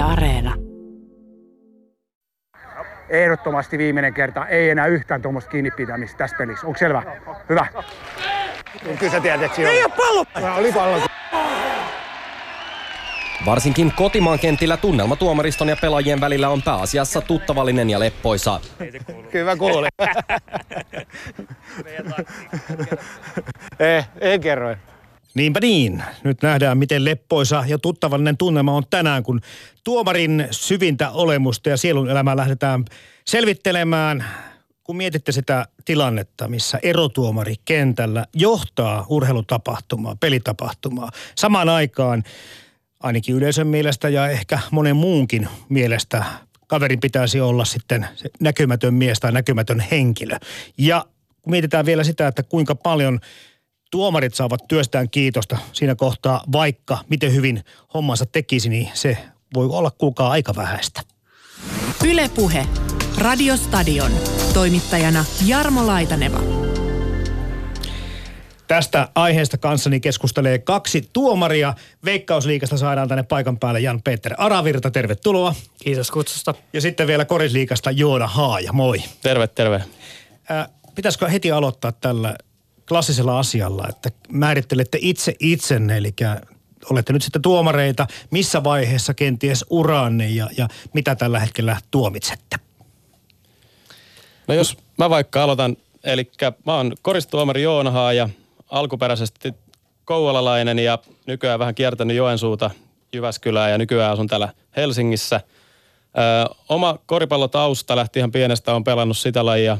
Yle Areena. Ehdottomasti viimeinen kerta. Ei enää yhtään tuommoista kiinni pitämistä tässä pelissä. Onko selvä? Hyvä. Kyllä sä tiedät, että siinä Ei ole pallo! oli pallo. Varsinkin kotimaan kentillä tunnelma tuomariston ja pelaajien välillä on pääasiassa tuttavallinen ja leppoisa. Kyllä kuulin. ei, ei kerro. Niinpä niin. Nyt nähdään, miten leppoisa ja tuttavallinen tunnelma on tänään, kun tuomarin syvintä olemusta ja sielun elämää lähdetään selvittelemään. Kun mietitte sitä tilannetta, missä erotuomari kentällä johtaa urheilutapahtumaa, pelitapahtumaa, samaan aikaan ainakin yleisön mielestä ja ehkä monen muunkin mielestä kaverin pitäisi olla sitten se näkymätön mies tai näkymätön henkilö. Ja kun mietitään vielä sitä, että kuinka paljon tuomarit saavat työstään kiitosta siinä kohtaa, vaikka miten hyvin hommansa tekisi, niin se voi olla kuulkaa aika vähäistä. Ylepuhe. Radiostadion. Toimittajana Jarmo Laitaneva. Tästä aiheesta kanssani keskustelee kaksi tuomaria. Veikkausliikasta saadaan tänne paikan päälle Jan-Peter Aravirta, tervetuloa. Kiitos kutsusta. Ja sitten vielä Korisliikasta Joona Haaja, moi. Terve, terve. Ää, pitäisikö heti aloittaa tällä klassisella asialla, että määrittelette itse itsenne, eli olette nyt sitten tuomareita, missä vaiheessa kenties uraanne ja, ja mitä tällä hetkellä tuomitsette? No jos mä vaikka aloitan, eli mä oon koristuomari Joonahaa ja alkuperäisesti kouvolalainen ja nykyään vähän kiertänyt Joensuuta, Jyväskylää ja nykyään asun täällä Helsingissä. Ö, oma koripallotausta lähti ihan pienestä, on pelannut sitä lajia.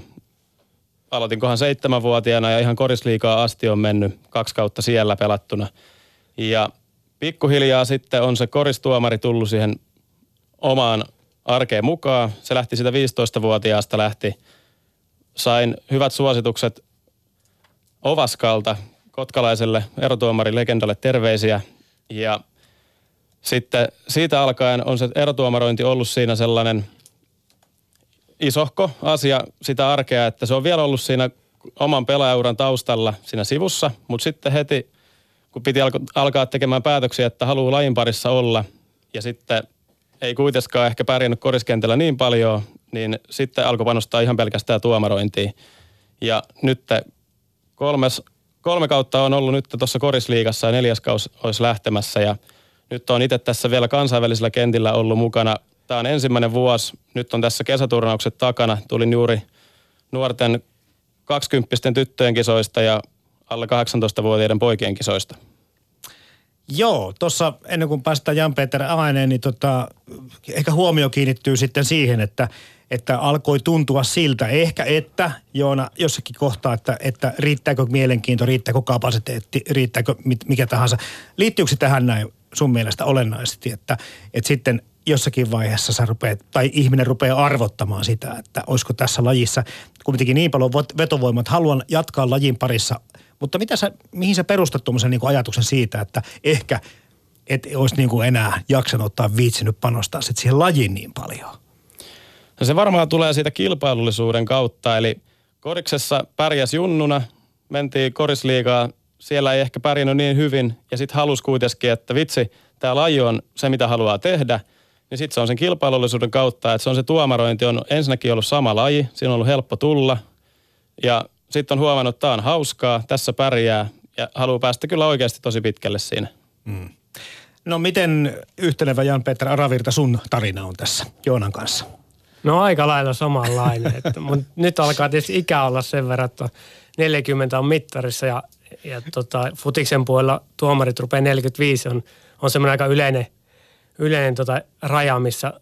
Aloitinkohan seitsemänvuotiaana ja ihan korisliikaa asti on mennyt kaksi kautta siellä pelattuna. Ja pikkuhiljaa sitten on se koristuomari tullut siihen omaan arkeen mukaan. Se lähti sitä 15-vuotiaasta lähti. Sain hyvät suositukset Ovaskalta, kotkalaiselle erotuomari legendalle terveisiä. Ja sitten siitä alkaen on se erotuomarointi ollut siinä sellainen isohko asia sitä arkea, että se on vielä ollut siinä oman pelaajauran taustalla siinä sivussa, mutta sitten heti kun piti alkaa tekemään päätöksiä, että haluaa lajin parissa olla ja sitten ei kuitenkaan ehkä pärjännyt koriskentällä niin paljon, niin sitten alkoi panostaa ihan pelkästään tuomarointiin. Ja nyt kolmes, kolme kautta on ollut nyt tuossa korisliigassa ja neljäs kaus olisi lähtemässä ja nyt on itse tässä vielä kansainvälisellä kentillä ollut mukana. Tämä on ensimmäinen vuosi, nyt on tässä kesäturnaukset takana. Tulin juuri nuorten 20 tyttöjen kisoista ja alle 18-vuotiaiden poikien kisoista. Joo, tuossa ennen kuin päästään Jan-Peter ääneen, niin tota, ehkä huomio kiinnittyy sitten siihen, että, että alkoi tuntua siltä, ehkä että Joona jossakin kohtaa, että, että riittääkö mielenkiinto, riittääkö kapasiteetti, riittääkö mikä tahansa. Liittyykö se tähän näin sun mielestä olennaisesti, että, että sitten jossakin vaiheessa sä rupeat, tai ihminen rupeaa arvottamaan sitä, että olisiko tässä lajissa kuitenkin niin paljon vetovoimat, haluan jatkaa lajin parissa, mutta mitä sä, mihin sä perustat tuommoisen niin ajatuksen siitä, että ehkä et olisi niin kuin enää jaksanut ottaa viitsinyt panostaa sit siihen lajiin niin paljon? No se varmaan tulee siitä kilpailullisuuden kautta, eli koriksessa pärjäs junnuna, mentiin korisliigaa, siellä ei ehkä pärjännyt niin hyvin. Ja sitten halusi kuitenkin, että vitsi, tämä laji on se, mitä haluaa tehdä – niin sitten se on sen kilpailullisuuden kautta, että se on se tuomarointi on ensinnäkin ollut sama laji, siinä on ollut helppo tulla ja sitten on huomannut, että tämä on hauskaa, tässä pärjää ja haluaa päästä kyllä oikeasti tosi pitkälle siinä. Mm. No miten yhtenevä Jan-Peter Aravirta sun tarina on tässä Joonan kanssa? No aika lailla samanlainen. että, mutta nyt alkaa tietysti ikä olla sen verran, että 40 on mittarissa ja, ja tota, futiksen puolella tuomarit rupeaa 45 on, on semmoinen aika yleinen – yleinen tota raja, missä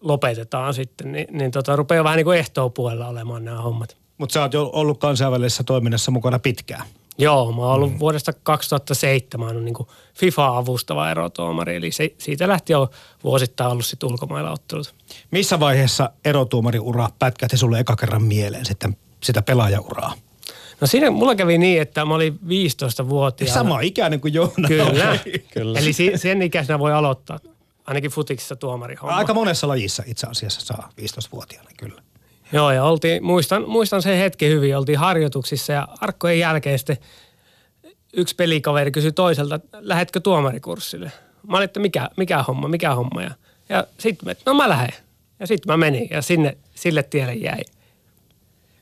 lopetetaan sitten, niin, niin tota, rupeaa vähän niin kuin ehtoopuolella olemaan nämä hommat. Mutta sä oot jo ollut kansainvälisessä toiminnassa mukana pitkään. Joo, mä oon ollut mm. vuodesta 2007 niin kuin FIFA-avustava erotuomari, eli se, siitä lähti jo vuosittain ollut sitten ulkomailla ottelut. Missä vaiheessa erotuomariura pätkähti sulle eka kerran mieleen sitten sitä pelaajauraa? No siinä mulla kävi niin, että mä olin 15-vuotiaana. Sama ikäinen kuin Joona. Kyllä. Kyllä. Eli sen ikäisenä voi aloittaa. Ainakin futiksessa tuomarihomma. Aika monessa lajissa itse asiassa saa 15-vuotiaana, kyllä. Joo, ja oltiin, muistan, muistan sen hetken hyvin, oltiin harjoituksissa ja arkkojen jälkeen sitten yksi pelikaveri kysyi toiselta, lähetkö tuomarikurssille? Mä olin, että mikä, mikä homma, mikä homma? Ja Ja sitten no mä lähden. Ja sitten mä menin ja sinne, sille tielle jäi.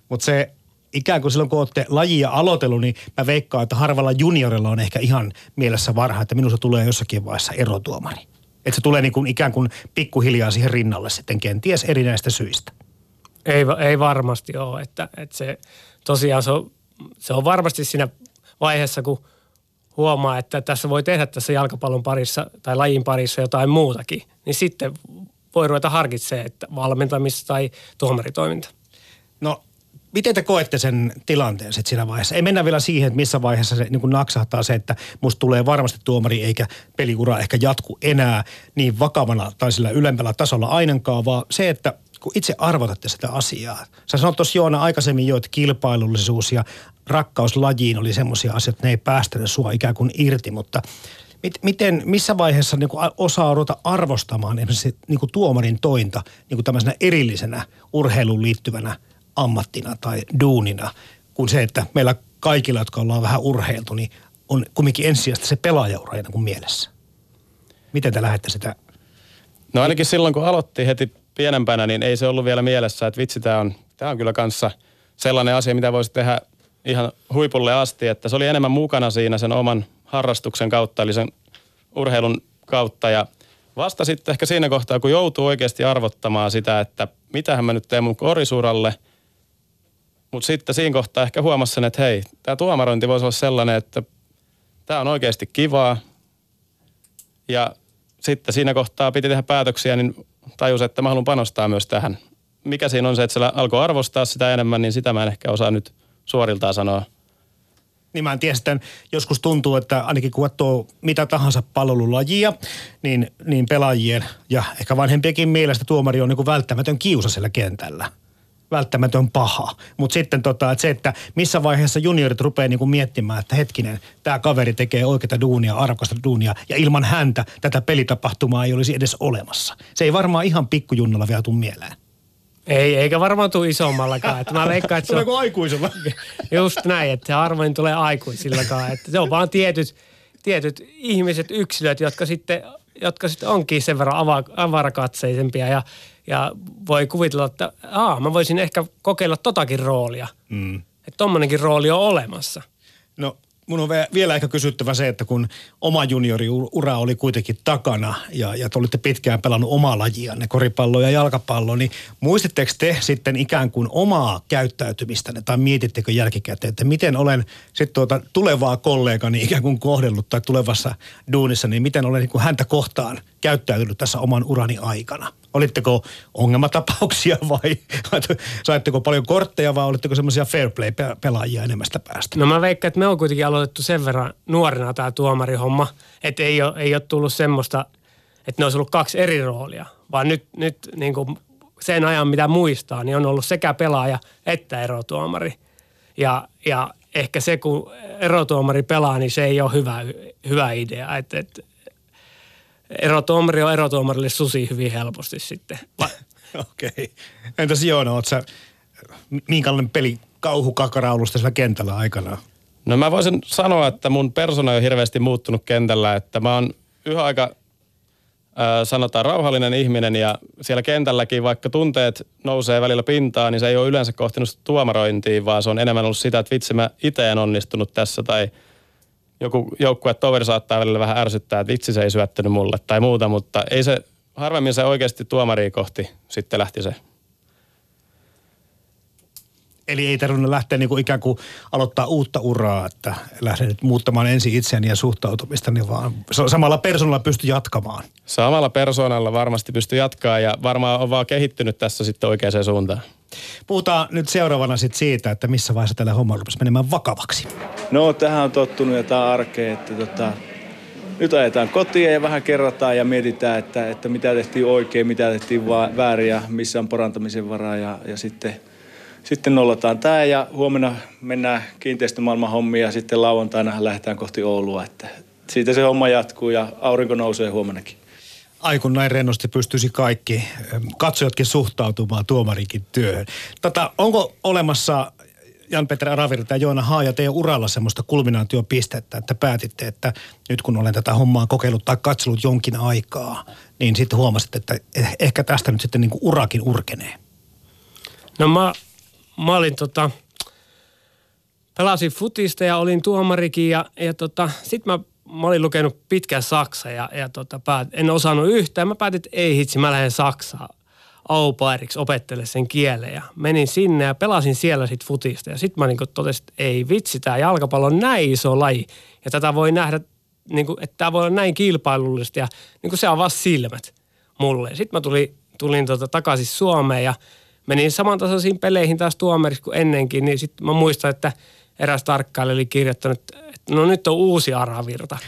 Mutta se ikään kuin silloin kun olette lajia aloitellut, niin mä veikkaan, että harvalla juniorilla on ehkä ihan mielessä varha, että minusta tulee jossakin vaiheessa erotuomari. Että se tulee niin kuin ikään kuin pikkuhiljaa siihen rinnalle sitten kenties erinäistä syistä. Ei, ei varmasti ole, että, että se tosiaan se on, se on varmasti siinä vaiheessa, kun huomaa, että tässä voi tehdä tässä jalkapallon parissa tai lajin parissa jotain muutakin, niin sitten voi ruveta harkitsemaan, että valmentamista tai tuomaritoiminta. No Miten te koette sen tilanteen sitten siinä vaiheessa? Ei mennä vielä siihen, että missä vaiheessa se niin naksahtaa se, että musta tulee varmasti tuomari eikä peliura ehkä jatku enää niin vakavana tai sillä ylemmällä tasolla ainakaan, vaan se, että kun itse arvotatte sitä asiaa. Sä sanoit tuossa Joona aikaisemmin jo, että kilpailullisuus ja rakkaus lajiin oli semmoisia asioita, että ne ei päästänyt sua ikään kuin irti, mutta mit, miten, missä vaiheessa niin osaa ruveta arvostamaan esimerkiksi niin tuomarin tointa niin tämmöisenä erillisenä urheiluun liittyvänä ammattina tai duunina, kuin se, että meillä kaikilla, jotka ollaan vähän urheiltu, niin on kumminkin ensisijaisesti se pelaajaura kuin mielessä. Miten te lähdette sitä? No ainakin silloin, kun aloitti heti pienempänä, niin ei se ollut vielä mielessä, että vitsi, tämä on, tämä on kyllä kanssa sellainen asia, mitä voisi tehdä ihan huipulle asti, että se oli enemmän mukana siinä sen oman harrastuksen kautta, eli sen urheilun kautta ja vasta sitten ehkä siinä kohtaa, kun joutuu oikeasti arvottamaan sitä, että mitähän mä nyt teen mun korisuralle, mutta sitten siinä kohtaa ehkä huomasi sen, että hei, tämä tuomarointi voisi olla sellainen, että tämä on oikeasti kivaa ja sitten siinä kohtaa piti tehdä päätöksiä, niin tajus, että mä haluan panostaa myös tähän. Mikä siinä on se, että se alkoi arvostaa sitä enemmän, niin sitä mä en ehkä osaa nyt suoriltaan sanoa. Niin mä en tiedä, sitten joskus tuntuu, että ainakin kun katsoo mitä tahansa palvelulajia, niin, niin pelaajien ja ehkä vanhempiakin mielestä tuomari on niin välttämätön kiusa siellä kentällä – välttämätön paha. Mutta sitten tota, että se, että missä vaiheessa juniorit rupeaa niinku miettimään, että hetkinen, tämä kaveri tekee oikeita duunia, arvokasta duunia, ja ilman häntä tätä pelitapahtumaa ei olisi edes olemassa. Se ei varmaan ihan pikkujunnalla vielä tule mieleen. Ei, eikä varmaan tule isommallakaan. Että mä veikkaan, että se on... aikuisella? Just näin, että se harvoin tulee aikuisillakaan. Että se on vaan tietyt, tietyt ihmiset, yksilöt, jotka sitten, jotka sitten onkin sen verran avarakatseisempia ja ja voi kuvitella, että aa, mä voisin ehkä kokeilla totakin roolia. Mm. Että tommonenkin rooli on olemassa. No mun on vielä ehkä kysyttävä se, että kun oma junioriura oli kuitenkin takana ja, ja te olitte pitkään pelannut omaa lajianne, koripallo ja jalkapallo, niin muistitteko te sitten ikään kuin omaa käyttäytymistänne tai mietittekö jälkikäteen, että miten olen sitten tuota tulevaa kollegani ikään kuin kohdellut tai tulevassa duunissa, niin miten olen niin kuin häntä kohtaan käyttäytynyt tässä oman urani aikana? Olitteko ongelmatapauksia vai saitteko paljon kortteja vai olitteko semmoisia fair play-pelaajia enemmästä päästä? No mä veikkaan, että me on kuitenkin aloitettu sen verran nuorena tämä tuomarihomma, että ei ole, ei ole tullut semmoista, että ne olisi ollut kaksi eri roolia, vaan nyt, nyt niin kuin sen ajan, mitä muistaa, niin on ollut sekä pelaaja että erotuomari. Ja, ja ehkä se, kun erotuomari pelaa, niin se ei ole hyvä, hyvä idea. Että, että erotuomari on erotuomarille susi hyvin helposti sitten. Okei. Okay. Entäs Joona, oot sä, minkälainen peli kauhukakaraulusta sillä kentällä aikana? No mä voisin sanoa, että mun persona on hirveästi muuttunut kentällä, että mä oon yhä aika äh, sanotaan rauhallinen ihminen ja siellä kentälläkin, vaikka tunteet nousee välillä pintaan, niin se ei ole yleensä kohtinut tuomarointiin, vaan se on enemmän ollut sitä, että vitsi mä itse en onnistunut tässä tai – joku joukkue toveri saattaa välillä vähän ärsyttää, että vitsi se ei syöttänyt mulle tai muuta, mutta ei se, harvemmin se oikeasti tuomaria kohti sitten lähti se. Eli ei tarvinnut lähteä niin kuin ikään kuin aloittaa uutta uraa, että lähden nyt muuttamaan ensin itseäni ja suhtautumista, niin vaan samalla persoonalla pysty jatkamaan. Samalla persoonalla varmasti pystyy jatkaa ja varmaan on vaan kehittynyt tässä sitten oikeaan suuntaan. Puhutaan nyt seuraavana sit siitä, että missä vaiheessa tällä homma rupesi menemään vakavaksi. No tähän on tottunut ja tämä arkea, että tota, nyt ajetaan kotiin ja vähän kerrataan ja mietitään, että, että mitä tehtiin oikein, mitä tehtiin väärin ja missä on parantamisen varaa ja, ja sitten, sitten nollataan tämä ja huomenna mennään kiinteistömaailman hommiin ja sitten lauantaina lähdetään kohti Oulua, että siitä se homma jatkuu ja aurinko nousee huomennakin ai kun näin rennosti pystyisi kaikki katsojatkin suhtautumaan tuomarikin työhön. Tota, onko olemassa Jan-Peter Aravirta ja Joona Haaja teidän uralla semmoista kulminaatiopistettä, että päätitte, että nyt kun olen tätä hommaa kokeillut tai katsellut jonkin aikaa, niin sitten huomasitte, että eh- ehkä tästä nyt sitten niin kuin urakin urkenee. No mä, mä olin tota, pelasin futista ja olin tuomarikin ja, ja tota, sit mä, mä olin lukenut pitkän Saksa ja, ja tota, päät, en osannut yhtään. Mä päätin, että ei hitsi, mä lähden Saksaan au pairiksi opettele sen kielen ja menin sinne ja pelasin siellä sit futista. Ja sitten mä niin totesin, että ei vitsi, tämä jalkapallo on näin iso laji ja tätä voi nähdä, niin kuin, että tämä voi olla näin kilpailullista ja niin kuin se avasi silmät mulle. Sitten mä tulin, tulin tota, takaisin Suomeen ja menin samantasoisiin peleihin taas tuomariksi kuin ennenkin, niin sitten mä muistan, että eräs tarkkailija oli kirjoittanut, että no nyt on uusi aravirta.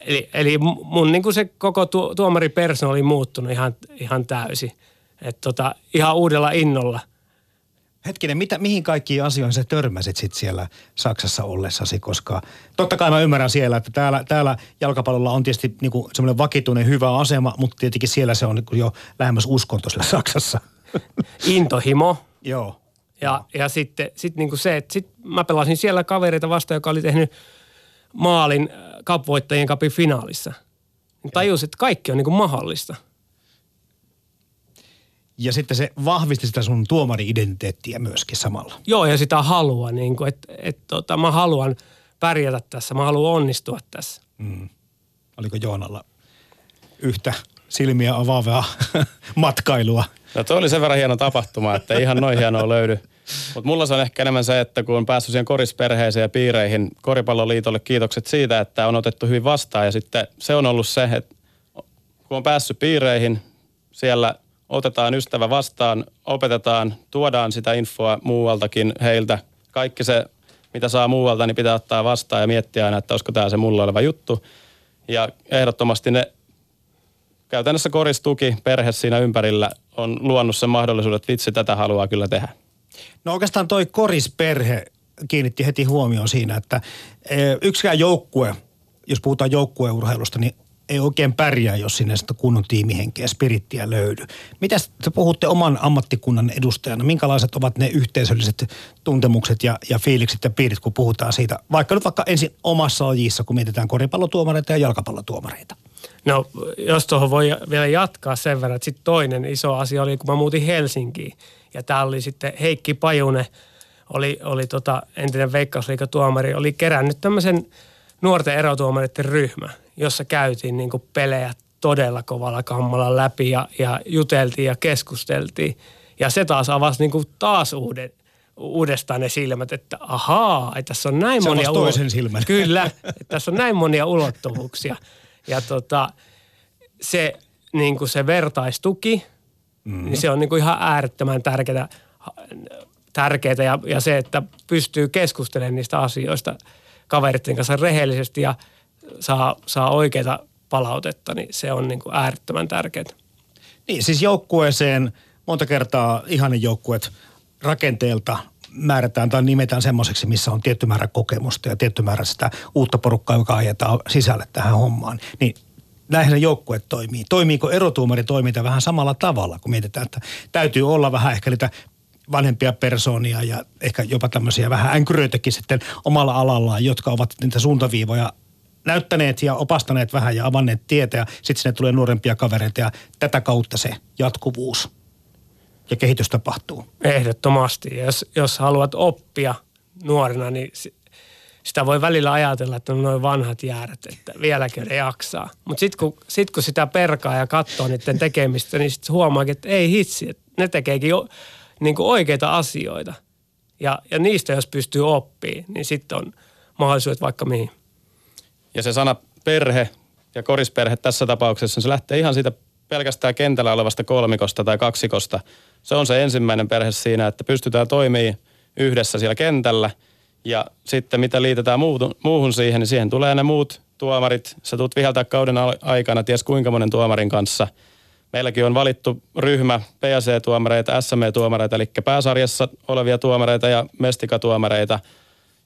Eli, eli mun niin kuin se koko tu, tuomaripersona oli muuttunut ihan, ihan täysin. Että tota, ihan uudella innolla. Hetkinen, mitä, mihin kaikkiin asioihin sä törmäsit sit siellä Saksassa ollessasi, koska totta kai mä ymmärrän siellä, että täällä, täällä jalkapallolla on tietysti niinku semmoinen vakituinen hyvä asema, mutta tietenkin siellä se on niinku jo lähemmäs uskonto Saksassa. Intohimo. Joo. Ja, ja sitten sit niinku se, että sit mä pelasin siellä kavereita vastaan, joka oli tehnyt maalin äh, kapvoittajien kapin finaalissa. Niin tajus, että kaikki on niinku mahdollista. Ja sitten se vahvisti sitä sun tuomari-identiteettiä myöskin samalla. Joo, ja sitä halua, niin kuin, että et, tota, mä haluan pärjätä tässä, mä haluan onnistua tässä. Mm. Oliko Joonalla yhtä silmiä avaavaa matkailua? No toi oli sen verran hieno tapahtuma, että ihan noin hienoa löydy. Mutta mulla se on ehkä enemmän se, että kun on päässyt siihen korisperheeseen ja piireihin, Koripalloliitolle kiitokset siitä, että on otettu hyvin vastaan. Ja sitten se on ollut se, että kun on päässyt piireihin, siellä otetaan ystävä vastaan, opetetaan, tuodaan sitä infoa muualtakin heiltä. Kaikki se, mitä saa muualta, niin pitää ottaa vastaan ja miettiä aina, että olisiko tämä se mulla oleva juttu. Ja ehdottomasti ne käytännössä koristuki, perhe siinä ympärillä on luonut sen mahdollisuuden, että vitsi, tätä haluaa kyllä tehdä. No oikeastaan toi korisperhe kiinnitti heti huomioon siinä, että eh, yksikään joukkue, jos puhutaan joukkueurheilusta, niin ei oikein pärjää, jos sinne sitä kunnon tiimihenkeä spirittiä löydy. Mitä te puhutte oman ammattikunnan edustajana? Minkälaiset ovat ne yhteisölliset tuntemukset ja, ja fiilikset ja piirit, kun puhutaan siitä? Vaikka nyt vaikka ensin omassa lajissa, kun mietitään koripallotuomareita ja jalkapallotuomareita. No, jos tuohon voi vielä jatkaa sen verran, että sitten toinen iso asia oli, kun mä muutin Helsinkiin. Ja täällä oli sitten Heikki Pajune, oli, oli tota entinen veikkausliikatuomari, oli kerännyt tämmöisen nuorten erotuomareiden ryhmä, jossa käytiin niin kuin pelejä todella kovalla kammalla läpi ja, ja juteltiin ja keskusteltiin. Ja se taas avasi niin kuin taas uuden, uudestaan ne silmät, että ahaa, että tässä on näin se monia... toisen silmän. Kyllä, että tässä on näin monia ulottuvuuksia. Ja tota, se, niin kuin se vertaistuki, mm-hmm. niin se on niin kuin ihan äärettömän tärkeää, tärkeää ja, ja se, että pystyy keskustelemaan niistä asioista kaveritten kanssa rehellisesti ja saa, saa oikeita palautetta, niin se on niin kuin äärettömän tärkeää. Niin, siis joukkueeseen monta kertaa ihanen joukkueet rakenteelta määrätään tai nimetään semmoiseksi, missä on tietty määrä kokemusta ja tietty määrä sitä uutta porukkaa, joka ajetaan sisälle tähän hommaan. Niin näinhän se joukkue toimii. Toimiiko erotuomari toiminta vähän samalla tavalla, kun mietitään, että täytyy olla vähän ehkä niitä vanhempia persoonia ja ehkä jopa tämmöisiä vähän änkyröitäkin sitten omalla alallaan, jotka ovat niitä suuntaviivoja näyttäneet ja opastaneet vähän ja avanneet tietä ja sitten sinne tulee nuorempia kavereita ja tätä kautta se jatkuvuus ja kehitys tapahtuu. Ehdottomasti. Jos, jos haluat oppia nuorena, niin sitä voi välillä ajatella, että on noin vanhat jäärät, että vieläkö ne jaksaa. Mutta sitten kun, sit kun sitä perkaa ja katsoo niiden tekemistä, niin sitten huomaa, että ei hitsi, että ne tekeekin jo, niin kuin oikeita asioita. Ja, ja niistä jos pystyy oppimaan, niin sitten on mahdollisuudet vaikka mihin. Ja se sana perhe ja korisperhe tässä tapauksessa, se lähtee ihan siitä pelkästään kentällä olevasta kolmikosta tai kaksikosta. Se on se ensimmäinen perhe siinä, että pystytään toimimaan yhdessä siellä kentällä. Ja sitten mitä liitetään muuhun, muuhun siihen, niin siihen tulee ne muut tuomarit. Sä tulet viheltää kauden aikana ties kuinka monen tuomarin kanssa. Meilläkin on valittu ryhmä PSC-tuomareita, SME-tuomareita, eli pääsarjassa olevia tuomareita ja mestikatuomareita.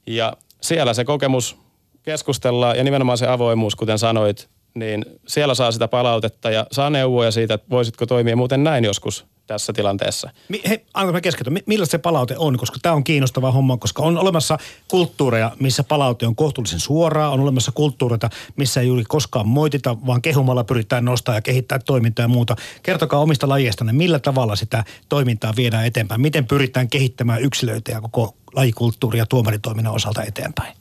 Ja siellä se kokemus keskustellaan ja nimenomaan se avoimuus, kuten sanoit, niin siellä saa sitä palautetta ja saa neuvoja siitä, että voisitko toimia muuten näin joskus tässä tilanteessa. Mi- Hei, anna mä keskeytän. Mi- Millaista se palaute on? Koska tämä on kiinnostava homma, koska on olemassa kulttuureja, missä palaute on kohtuullisen suoraa. On olemassa kulttuureita, missä ei juuri koskaan moitita, vaan kehumalla pyritään nostaa ja kehittää toimintaa ja muuta. Kertokaa omista lajeistanne, millä tavalla sitä toimintaa viedään eteenpäin. Miten pyritään kehittämään yksilöitä ja koko lajikulttuuria tuomaritoiminnan osalta eteenpäin?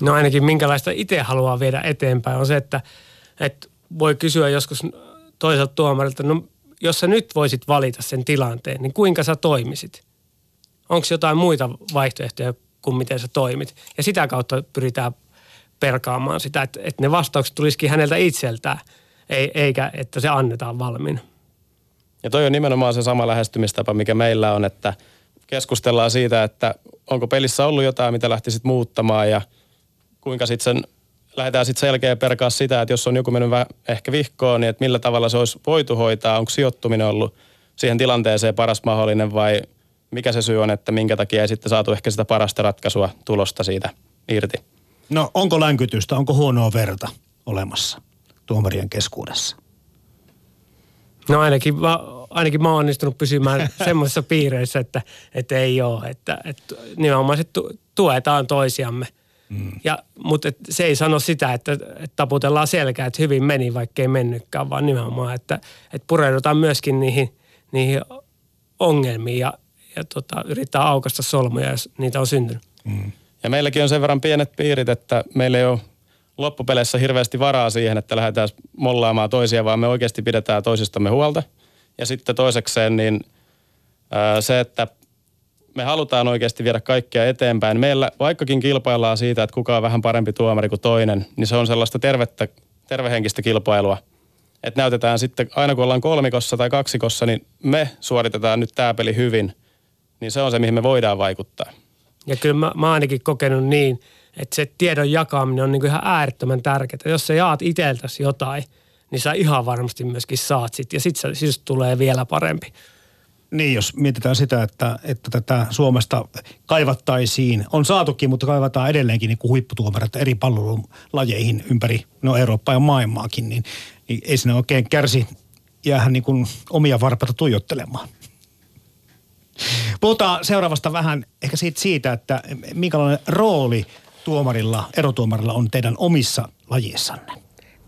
No ainakin minkälaista itse haluaa viedä eteenpäin on se, että, että voi kysyä joskus toiselta tuomarilta, no jos sä nyt voisit valita sen tilanteen, niin kuinka sä toimisit? Onko jotain muita vaihtoehtoja kuin miten sä toimit? Ja sitä kautta pyritään perkaamaan sitä, että, että ne vastaukset tulisikin häneltä itseltään, ei, eikä että se annetaan valmiina. Ja toi on nimenomaan se sama lähestymistapa, mikä meillä on, että keskustellaan siitä, että onko pelissä ollut jotain, mitä lähtisit muuttamaan ja kuinka sitten sen lähdetään sitten selkeä perkaa sitä, että jos on joku mennyt ehkä vihkoon, niin että millä tavalla se olisi voitu hoitaa, onko sijoittuminen ollut siihen tilanteeseen paras mahdollinen vai mikä se syy on, että minkä takia ei sitten saatu ehkä sitä parasta ratkaisua tulosta siitä irti. No onko länkytystä, onko huonoa verta olemassa tuomarien keskuudessa? No ainakin mä, ainakin mä oon onnistunut pysymään semmoisissa piireissä, että, että ei ole. Että, että nimenomaan tuetaan toisiamme. Mm. Ja, mutta et, se ei sano sitä, että, että taputellaan selkää, että hyvin meni, vaikka ei mennytkään, vaan nimenomaan, että, että pureudutaan myöskin niihin, niihin ongelmiin ja, ja tota, yrittää aukasta solmuja, jos niitä on syntynyt. Mm. Ja meilläkin on sen verran pienet piirit, että meillä ei ole loppupeleissä hirveästi varaa siihen, että lähdetään mollaamaan toisia, vaan me oikeasti pidetään toisistamme huolta. Ja sitten toisekseen niin se, että me halutaan oikeasti viedä kaikkea eteenpäin. Meillä vaikkakin kilpaillaan siitä, että kuka on vähän parempi tuomari kuin toinen, niin se on sellaista tervettä, tervehenkistä kilpailua. Että näytetään sitten, aina kun ollaan kolmikossa tai kaksikossa, niin me suoritetaan nyt tämä peli hyvin. Niin se on se, mihin me voidaan vaikuttaa. Ja kyllä mä, mä ainakin kokenut niin, että se tiedon jakaminen on niin kuin ihan äärettömän tärkeää. Jos sä jaat itseltäsi jotain, niin sä ihan varmasti myöskin saat sit. Ja sit se siis tulee vielä parempi. Niin, jos mietitään sitä, että, että tätä Suomesta kaivattaisiin, on saatukin, mutta kaivataan edelleenkin niin kuin huipputuomareita eri pallolajeihin ympäri no Eurooppaa ja maailmaakin, niin, niin ei sinne oikein kärsi jäähän niin kuin omia varpaita tuijottelemaan. Puhutaan seuraavasta vähän ehkä siitä, siitä että minkälainen rooli tuomarilla, erotuomarilla on teidän omissa lajiessanne.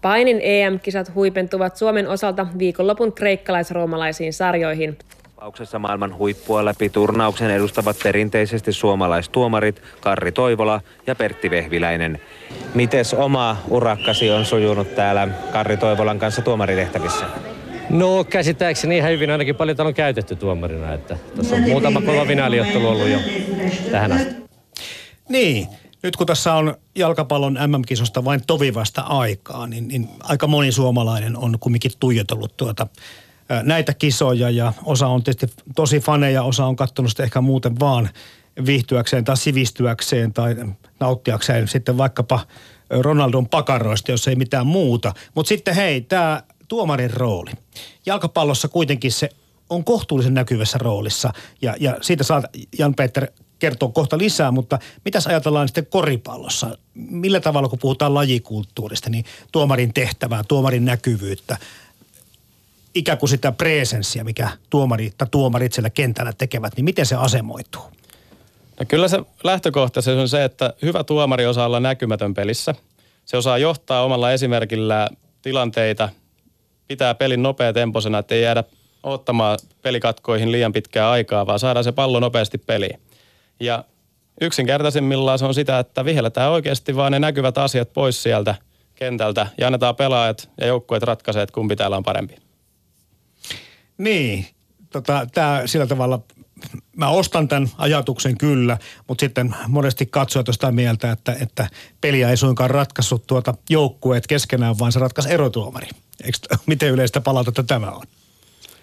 Painin EM-kisat huipentuvat Suomen osalta viikonlopun kreikkalais-roomalaisiin sarjoihin. Tapauksessa maailman huippua läpi turnauksen edustavat perinteisesti suomalaistuomarit Karri Toivola ja Pertti Vehviläinen. Mites oma urakkasi on sujunut täällä Karri Toivolan kanssa tuomaritehtävissä? No käsittääkseni ihan hyvin ainakin paljon täällä on käytetty tuomarina, että tässä on muutama kova vinaaliottelu ollut jo tähän asti. Niin, nyt kun tässä on jalkapallon MM-kisosta vain tovivasta aikaa, niin, niin aika moni suomalainen on kumminkin tuijotellut tuota näitä kisoja ja osa on tietysti tosi faneja, osa on katsonut ehkä muuten vaan viihtyäkseen tai sivistyäkseen tai nauttiakseen sitten vaikkapa Ronaldon pakaroista, jos ei mitään muuta. Mutta sitten hei, tämä tuomarin rooli. Jalkapallossa kuitenkin se on kohtuullisen näkyvässä roolissa ja, ja siitä saat Jan-Peter kertoa kohta lisää, mutta mitäs ajatellaan sitten koripallossa? Millä tavalla, kun puhutaan lajikulttuurista, niin tuomarin tehtävää, tuomarin näkyvyyttä, ikään kuin sitä presenssiä, mikä tuomari, tai tuomarit siellä kentällä tekevät, niin miten se asemoituu? No kyllä se lähtökohta se on se, että hyvä tuomari osaa olla näkymätön pelissä. Se osaa johtaa omalla esimerkillä tilanteita, pitää pelin nopeatempoisena, että ei jäädä ottamaan pelikatkoihin liian pitkää aikaa, vaan saadaan se pallo nopeasti peliin. Ja yksinkertaisimmillaan se on sitä, että vihelletään oikeasti vaan ne näkyvät asiat pois sieltä kentältä ja annetaan pelaajat ja joukkueet ratkaisee, että kumpi täällä on parempi. Niin, tota, tämä sillä tavalla, mä ostan tämän ajatuksen kyllä, mutta sitten monesti katsojat sitä mieltä, että, että peliä ei suinkaan ratkaissut tuota joukkueet keskenään, vaan se ratkaisi erotuomari. Eikö, miten yleistä palautetta tämä on?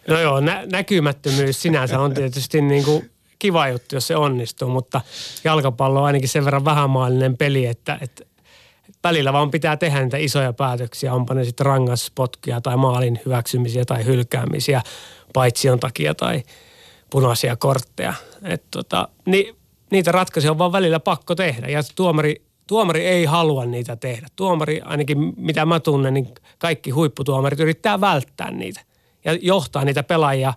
No joo, nä- näkymättömyys sinänsä on tietysti niin kuin kiva juttu, jos se onnistuu, mutta jalkapallo on ainakin sen verran vähämaallinen peli, että, että välillä vaan pitää tehdä niitä isoja päätöksiä, onpa ne sitten rangaspotkia tai maalin hyväksymisiä tai hylkäämisiä paitsion takia tai punaisia kortteja. Et tota, ni, niitä ratkaisuja on vaan välillä pakko tehdä ja tuomari, tuomari ei halua niitä tehdä. Tuomari, ainakin mitä mä tunnen, niin kaikki huipputuomarit yrittää välttää niitä ja johtaa niitä pelaajia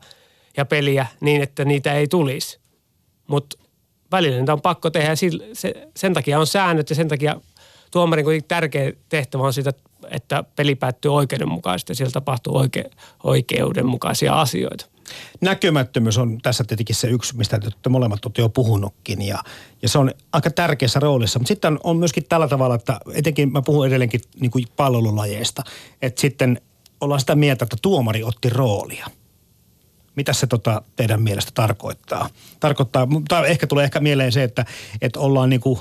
ja peliä niin, että niitä ei tulisi. Mutta välillä niitä on pakko tehdä ja se, sen takia on säännöt ja sen takia tuomarin kuitenkin tärkeä tehtävä on sitä, että peli päättyy oikeudenmukaisesti ja siellä tapahtuu oike, oikeudenmukaisia asioita. Näkymättömyys on tässä tietenkin se yksi, mistä te molemmat olette jo puhunutkin ja, ja se on aika tärkeässä roolissa. Mutta sitten on myöskin tällä tavalla, että etenkin mä puhun edelleenkin niin kuin palvelulajeista, että sitten ollaan sitä mieltä, että tuomari otti roolia. Mitä se tota teidän mielestä tarkoittaa? Tarkoittaa, tai ehkä tulee ehkä mieleen se, että, että ollaan niin kuin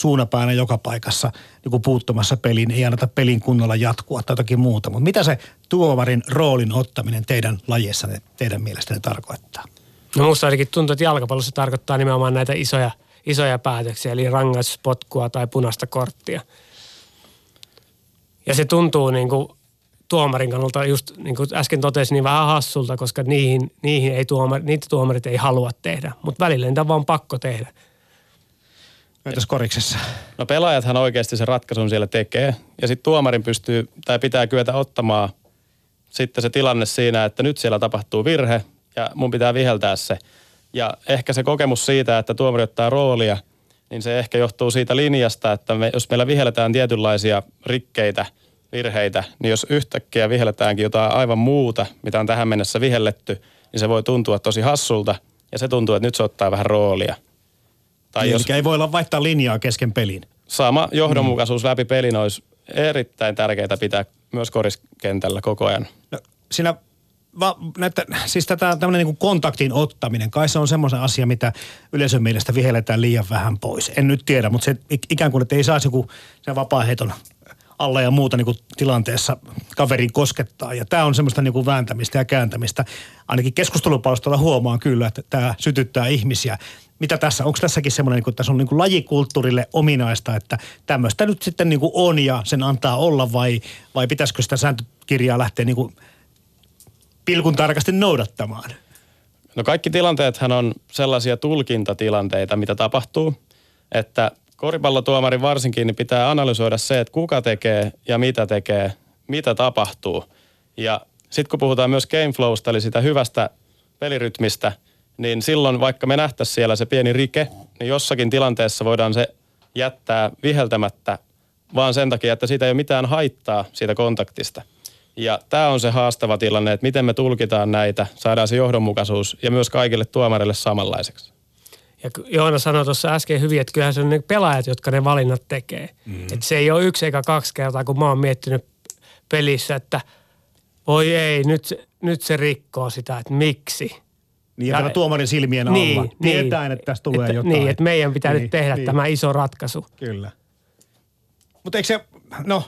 suunapäänä joka paikassa niin kuin puuttumassa peliin, ei anneta pelin kunnolla jatkua tai jotakin muuta. Mutta mitä se tuomarin roolin ottaminen teidän lajiessanne teidän mielestänne tarkoittaa? No musta ainakin tuntuu, että jalkapallossa tarkoittaa nimenomaan näitä isoja, isoja päätöksiä, eli rangaistuspotkua tai punaista korttia. Ja se tuntuu niin kuin tuomarin kannalta, just niin kuin äsken totesin, niin vähän hassulta, koska niihin, niihin ei tuomari, niitä tuomarit ei halua tehdä. Mutta välillä niitä on vaan pakko tehdä. Entäs koriksessa? No pelaajathan oikeasti se ratkaisun siellä tekee. Ja sitten tuomarin pystyy tai pitää kyetä ottamaan sitten se tilanne siinä, että nyt siellä tapahtuu virhe ja mun pitää viheltää se. Ja ehkä se kokemus siitä, että tuomari ottaa roolia, niin se ehkä johtuu siitä linjasta, että me, jos meillä vihelletään tietynlaisia rikkeitä, virheitä, niin jos yhtäkkiä vihelletäänkin jotain aivan muuta, mitä on tähän mennessä vihelletty, niin se voi tuntua tosi hassulta ja se tuntuu, että nyt se ottaa vähän roolia – tai niin, jos, ei voi olla vaihtaa linjaa kesken pelin. Sama johdonmukaisuus mm. läpi pelin olisi erittäin tärkeää pitää myös koriskentällä koko ajan. No, siinä va, näyttä, siis tätä tämmöinen niin kontaktin ottaminen, kai se on semmoisen asia, mitä yleisön mielestä vihelletään liian vähän pois. En nyt tiedä, mutta se ikään kuin, että ei saisi joku sen vapaa-heiton alla ja muuta niin kuin tilanteessa kaverin koskettaa. Ja tämä on semmoista niin kuin vääntämistä ja kääntämistä. Ainakin keskustelupalstalla huomaan kyllä, että tämä sytyttää ihmisiä mitä tässä, onko tässäkin semmoinen, niin kuin, tässä on niin kuin lajikulttuurille ominaista, että tämmöistä nyt sitten niin kuin on ja sen antaa olla vai, vai pitäisikö sitä sääntökirjaa lähteä niin kuin pilkun tarkasti noudattamaan? No kaikki tilanteethan on sellaisia tulkintatilanteita, mitä tapahtuu, että koripallotuomarin varsinkin niin pitää analysoida se, että kuka tekee ja mitä tekee, mitä tapahtuu. Ja sitten kun puhutaan myös game flowsta, eli sitä hyvästä pelirytmistä – niin silloin vaikka me nähtäisiin siellä se pieni rike, niin jossakin tilanteessa voidaan se jättää viheltämättä vaan sen takia, että siitä ei ole mitään haittaa siitä kontaktista. Ja tämä on se haastava tilanne, että miten me tulkitaan näitä, saadaan se johdonmukaisuus ja myös kaikille tuomarille samanlaiseksi. Ja Joona sanoi tuossa äsken hyvin, että kyllähän se on ne pelaajat, jotka ne valinnat tekee. Mm. Että se ei ole yksi eikä kaksi kertaa, kun mä oon miettinyt pelissä, että voi ei, nyt, nyt se rikkoo sitä, että miksi – niin ja, ja tuomarin silmien alla. Niin, niin, Tietäen, että tästä tulee että, jotain. Niin, että meidän pitää niin, nyt tehdä niin. tämä iso ratkaisu. Kyllä. Mutta eikö se, no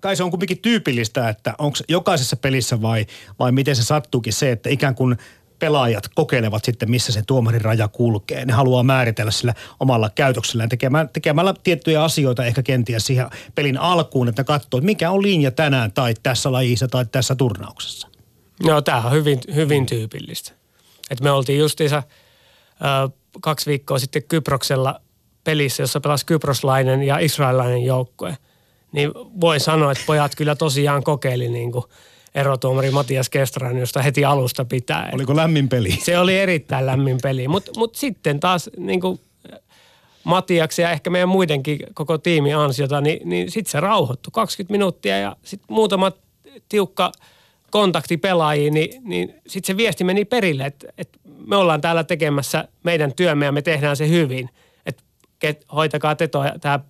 kai se on kuitenkin tyypillistä, että onko jokaisessa pelissä vai, vai miten se sattuukin se, että ikään kuin pelaajat kokeilevat sitten, missä se tuomarin raja kulkee. Ne haluaa määritellä sillä omalla käytöksellään tekemällä, tekemällä tiettyjä asioita ehkä kenties siihen pelin alkuun, että katsoo, että mikä on linja tänään tai tässä lajissa tai tässä turnauksessa. No tämä on hyvin, hyvin tyypillistä. Et me oltiin justiinsa ö, kaksi viikkoa sitten Kyproksella pelissä, jossa pelasi kyproslainen ja israelilainen joukkue. Niin voin sanoa, että pojat kyllä tosiaan kokeili niin kuin erotuomari Matias Kestran, josta heti alusta pitää. Oliko lämmin peli? Se oli erittäin lämmin peli, mutta mut sitten taas niin kuin Matiaksi ja ehkä meidän muidenkin koko tiimi ansiota, niin, niin sitten se rauhoittui 20 minuuttia ja sitten muutama tiukka – kontakti pelaajiin, niin, niin sitten se viesti meni perille, että, että me ollaan täällä tekemässä meidän työmme ja me tehdään se hyvin. Että hoitakaa te tämä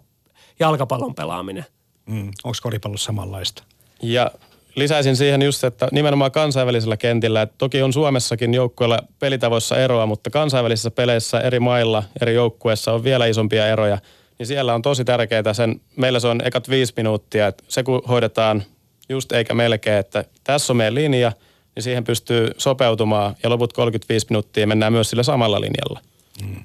jalkapallon pelaaminen. Mm, Onko koripallossa samanlaista? Ja lisäisin siihen just, että nimenomaan kansainvälisellä kentillä, että toki on Suomessakin joukkueilla pelitavoissa eroa, mutta kansainvälisissä peleissä eri mailla, eri joukkueissa on vielä isompia eroja. Niin siellä on tosi tärkeää sen, meillä se on ekat viisi minuuttia, että se kun hoidetaan just eikä melkein, että tässä on meidän linja, niin siihen pystyy sopeutumaan ja loput 35 minuuttia mennään myös sillä samalla linjalla. Hmm.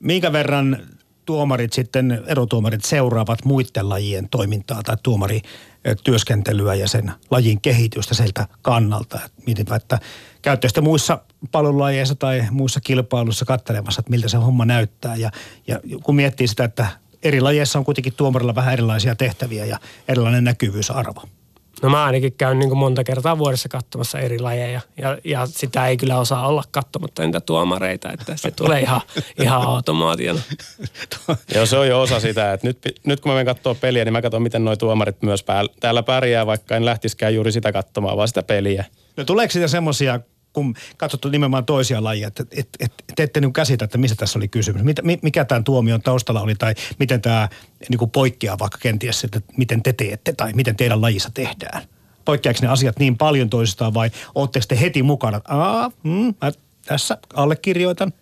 Minkä verran tuomarit sitten, erotuomarit seuraavat muiden lajien toimintaa tai tuomarityöskentelyä ja sen lajin kehitystä sieltä kannalta. Mietitään, että käytte sitten muissa palvelulajeissa tai muissa kilpailuissa katselemassa, että miltä se homma näyttää. Ja, ja kun miettii sitä, että eri lajeissa on kuitenkin tuomarilla vähän erilaisia tehtäviä ja erilainen näkyvyysarvo. No mä ainakin käyn niin kuin monta kertaa vuodessa katsomassa eri lajeja ja, ja sitä ei kyllä osaa olla katsomatta niitä tuomareita, että se tulee ihan, ihan automaationa. Joo, se on jo osa sitä, että nyt, nyt kun mä menen katsoa peliä, niin mä katson, miten nuo tuomarit myös päällä, täällä pärjää, vaikka en lähtisikään juuri sitä katsomaan, vaan sitä peliä. No tuleeko siitä semmoisia, kun katsottu nimenomaan toisia lajeja, että et, et, te ette niin käsitä, että mistä tässä oli kysymys. Mitä, mikä tämän tuomion taustalla oli tai miten tämä niin poikkeaa vaikka kenties, että miten te teette tai miten teidän lajissa tehdään. Poikkeaako ne asiat niin paljon toisistaan vai ootteko te heti mukana, Aa, mm, mä tässä allekirjoitan?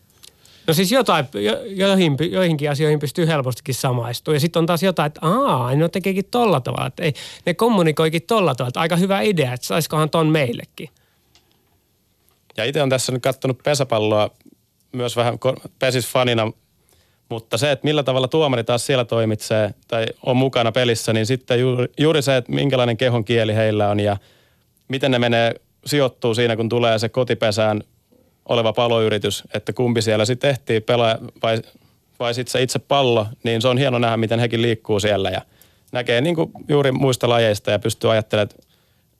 No siis jotain, jo, joihin, joihinkin asioihin pystyy helpostikin samaistumaan. Ja sitten on taas jotain, että aa, ne tekeekin tolla tavalla. Että ei, ne kommunikoikin tolla tavalla. Että aika hyvä idea, että saisikohan ton meillekin. Ja itse on tässä nyt katsonut pesäpalloa myös vähän pesis-fanina, mutta se, että millä tavalla tuomari taas siellä toimitsee tai on mukana pelissä, niin sitten juuri, juuri se, että minkälainen kehon kieli heillä on ja miten ne menee, sijoittuu siinä, kun tulee se kotipesään oleva paloyritys, että kumpi siellä sitten ehtii pelaa vai, vai sitten se itse pallo, niin se on hieno nähdä, miten hekin liikkuu siellä ja näkee niin kuin juuri muista lajeista ja pystyy ajattelemaan, että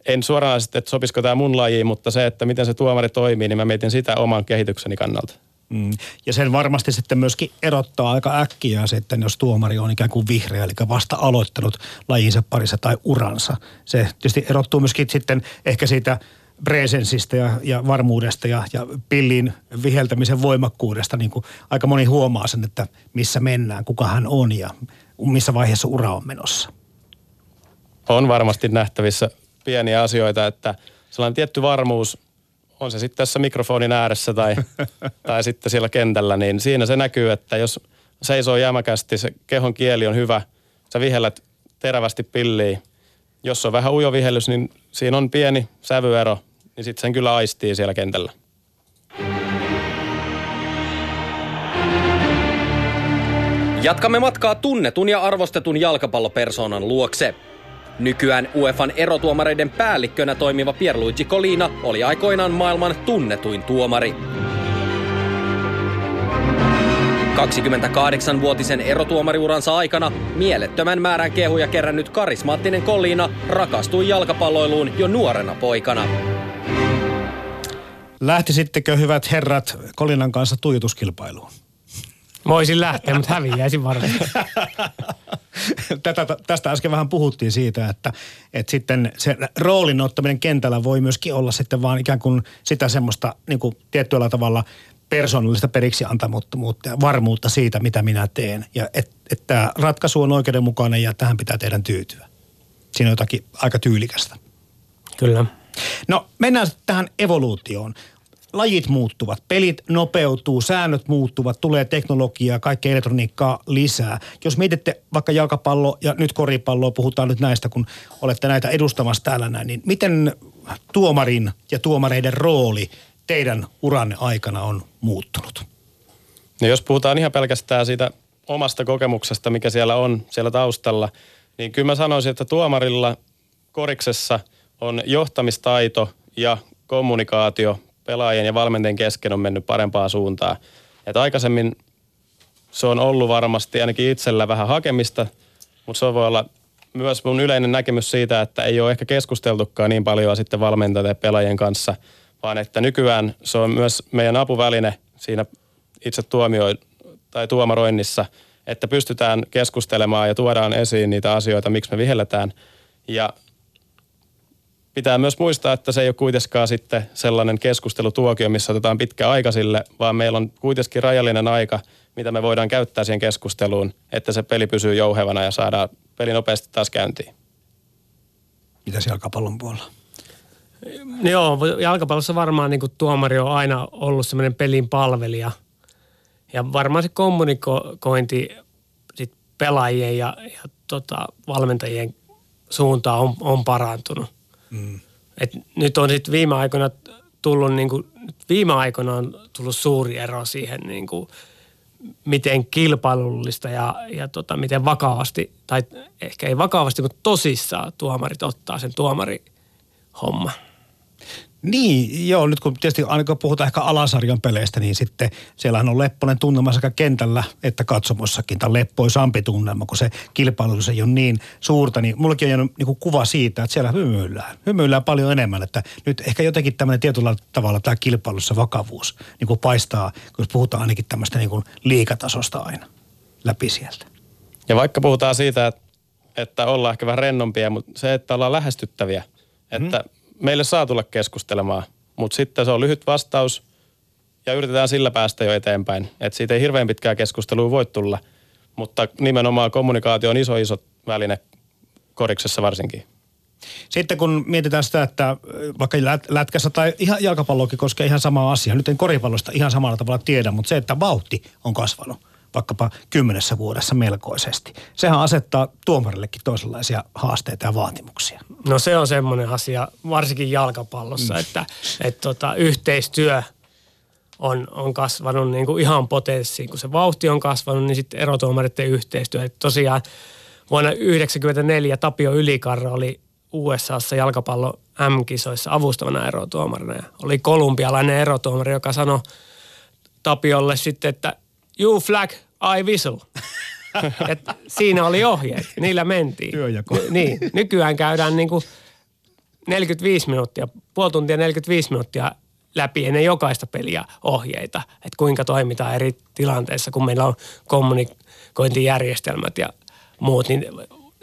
en suoranaisesti, että sopisiko tämä mun lajiin, mutta se, että miten se tuomari toimii, niin mä mietin sitä oman kehitykseni kannalta. Mm. Ja sen varmasti sitten myöskin erottaa aika äkkiä sitten, jos tuomari on ikään kuin vihreä, eli vasta aloittanut lajinsa parissa tai uransa. Se tietysti erottuu myöskin sitten ehkä siitä presensistä ja, ja varmuudesta ja, ja pillin viheltämisen voimakkuudesta. Niin kuin aika moni huomaa sen, että missä mennään, kuka hän on ja missä vaiheessa ura on menossa. On varmasti nähtävissä pieniä asioita, että sellainen tietty varmuus, on se sitten tässä mikrofonin ääressä tai, tai sitten siellä kentällä, niin siinä se näkyy, että jos seisoo jämäkästi, se kehon kieli on hyvä, sä vihellät terävästi pilliin. Jos on vähän ujo vihellys, niin siinä on pieni sävyero, niin sitten sen kyllä aistii siellä kentällä. Jatkamme matkaa tunnetun ja arvostetun jalkapallopersoonan luokse. Nykyään UEFan erotuomareiden päällikkönä toimiva Pierluigi Colina oli aikoinaan maailman tunnetuin tuomari. 28-vuotisen erotuomariuransa aikana mielettömän määrän kehuja kerännyt karismaattinen Colina rakastui jalkapalloiluun jo nuorena poikana. Lähtisittekö hyvät herrat Kolinan kanssa tuijotuskilpailuun? Voisin lähteä, mutta häviäisin varmaan. Tätä, tästä äsken vähän puhuttiin siitä, että, että sitten se roolin ottaminen kentällä voi myöskin olla sitten vaan ikään kuin sitä semmoista niin kuin tietyllä tavalla persoonallista periksi antamuttomuutta ja varmuutta siitä, mitä minä teen. Ja että et tämä ratkaisu on oikeudenmukainen ja tähän pitää teidän tyytyä. Siinä on jotakin aika tyylikästä. Kyllä. No mennään tähän evoluutioon lajit muuttuvat, pelit nopeutuu, säännöt muuttuvat, tulee teknologiaa, kaikkea elektroniikkaa lisää. Jos mietitte vaikka jalkapallo ja nyt koripalloa, puhutaan nyt näistä, kun olette näitä edustamassa täällä näin, niin miten tuomarin ja tuomareiden rooli teidän uranne aikana on muuttunut? No jos puhutaan ihan pelkästään siitä omasta kokemuksesta, mikä siellä on siellä taustalla, niin kyllä mä sanoisin, että tuomarilla koriksessa on johtamistaito ja kommunikaatio pelaajien ja valmentajien kesken on mennyt parempaan suuntaan. Et aikaisemmin se on ollut varmasti ainakin itsellä vähän hakemista, mutta se voi olla myös mun yleinen näkemys siitä, että ei ole ehkä keskusteltukaan niin paljon sitten valmentajien ja pelaajien kanssa, vaan että nykyään se on myös meidän apuväline siinä itse tuomio tai tuomaroinnissa, että pystytään keskustelemaan ja tuodaan esiin niitä asioita, miksi me vihelletään. Ja pitää myös muistaa, että se ei ole kuitenkaan sitten sellainen keskustelutuokio, missä otetaan pitkä aika sille, vaan meillä on kuitenkin rajallinen aika, mitä me voidaan käyttää siihen keskusteluun, että se peli pysyy jouhevana ja saadaan peli nopeasti taas käyntiin. Mitäs jalkapallon puolella? Joo, jalkapallossa varmaan niin kuin tuomari on aina ollut semmoinen pelin palvelija. Ja varmaan se kommunikointi sit pelaajien ja, ja tota, valmentajien suuntaan on, on parantunut. Mm. Et nyt on sitten viime aikoina tullut, niin kuin, viime aikoina on tullut suuri ero siihen, niin kuin, miten kilpailullista ja, ja tota, miten vakavasti, tai ehkä ei vakavasti, mutta tosissaan tuomarit ottaa sen tuomarihomma. Niin, joo, nyt kun tietysti aina kun puhutaan ehkä alasarjan peleistä, niin sitten siellähän on leppoinen tunnelma sekä kentällä että katsomossakin, tai leppoisampi tunnelma, kun se kilpailutus ei ole niin suurta, niin mullakin on jäänyt niin kuva siitä, että siellä hymyillään. Hymyillään paljon enemmän, että nyt ehkä jotenkin tämmöinen tietyllä tavalla tämä kilpailussa vakavuus niin kuin paistaa, kun puhutaan ainakin tämmöistä niin kuin liikatasosta aina läpi sieltä. Ja vaikka puhutaan siitä, että, että ollaan ehkä vähän rennompia, mutta se, että ollaan lähestyttäviä, että mm meille saa tulla keskustelemaan, mutta sitten se on lyhyt vastaus ja yritetään sillä päästä jo eteenpäin. Että siitä ei hirveän pitkää keskustelua voi tulla, mutta nimenomaan kommunikaatio on iso iso väline koriksessa varsinkin. Sitten kun mietitään sitä, että vaikka lätkässä tai ihan jalkapalloakin koskee ihan sama asia. Nyt en koripallosta ihan samalla tavalla tiedä, mutta se, että vauhti on kasvanut vaikkapa kymmenessä vuodessa melkoisesti. Sehän asettaa tuomarillekin toisenlaisia haasteita ja vaatimuksia. No se on semmoinen asia, varsinkin jalkapallossa, mm. että, että tota, yhteistyö on, on kasvanut niin kuin ihan potenssiin. Kun se vauhti on kasvanut, niin sitten erotuomareiden yhteistyö. Että tosiaan vuonna 1994 Tapio Ylikarro oli USAssa jalkapallo M-kisoissa avustavana erotuomarina. Ja oli kolumbialainen erotuomari, joka sanoi Tapiolle sitten, että you flag, I whistle. Et siinä oli ohjeet, niillä mentiin. Työjako. Niin, nykyään käydään niin kuin 45 minuuttia, puoli tuntia 45 minuuttia läpi ennen jokaista peliä ohjeita, että kuinka toimitaan eri tilanteissa, kun meillä on kommunikointijärjestelmät ja muut, niin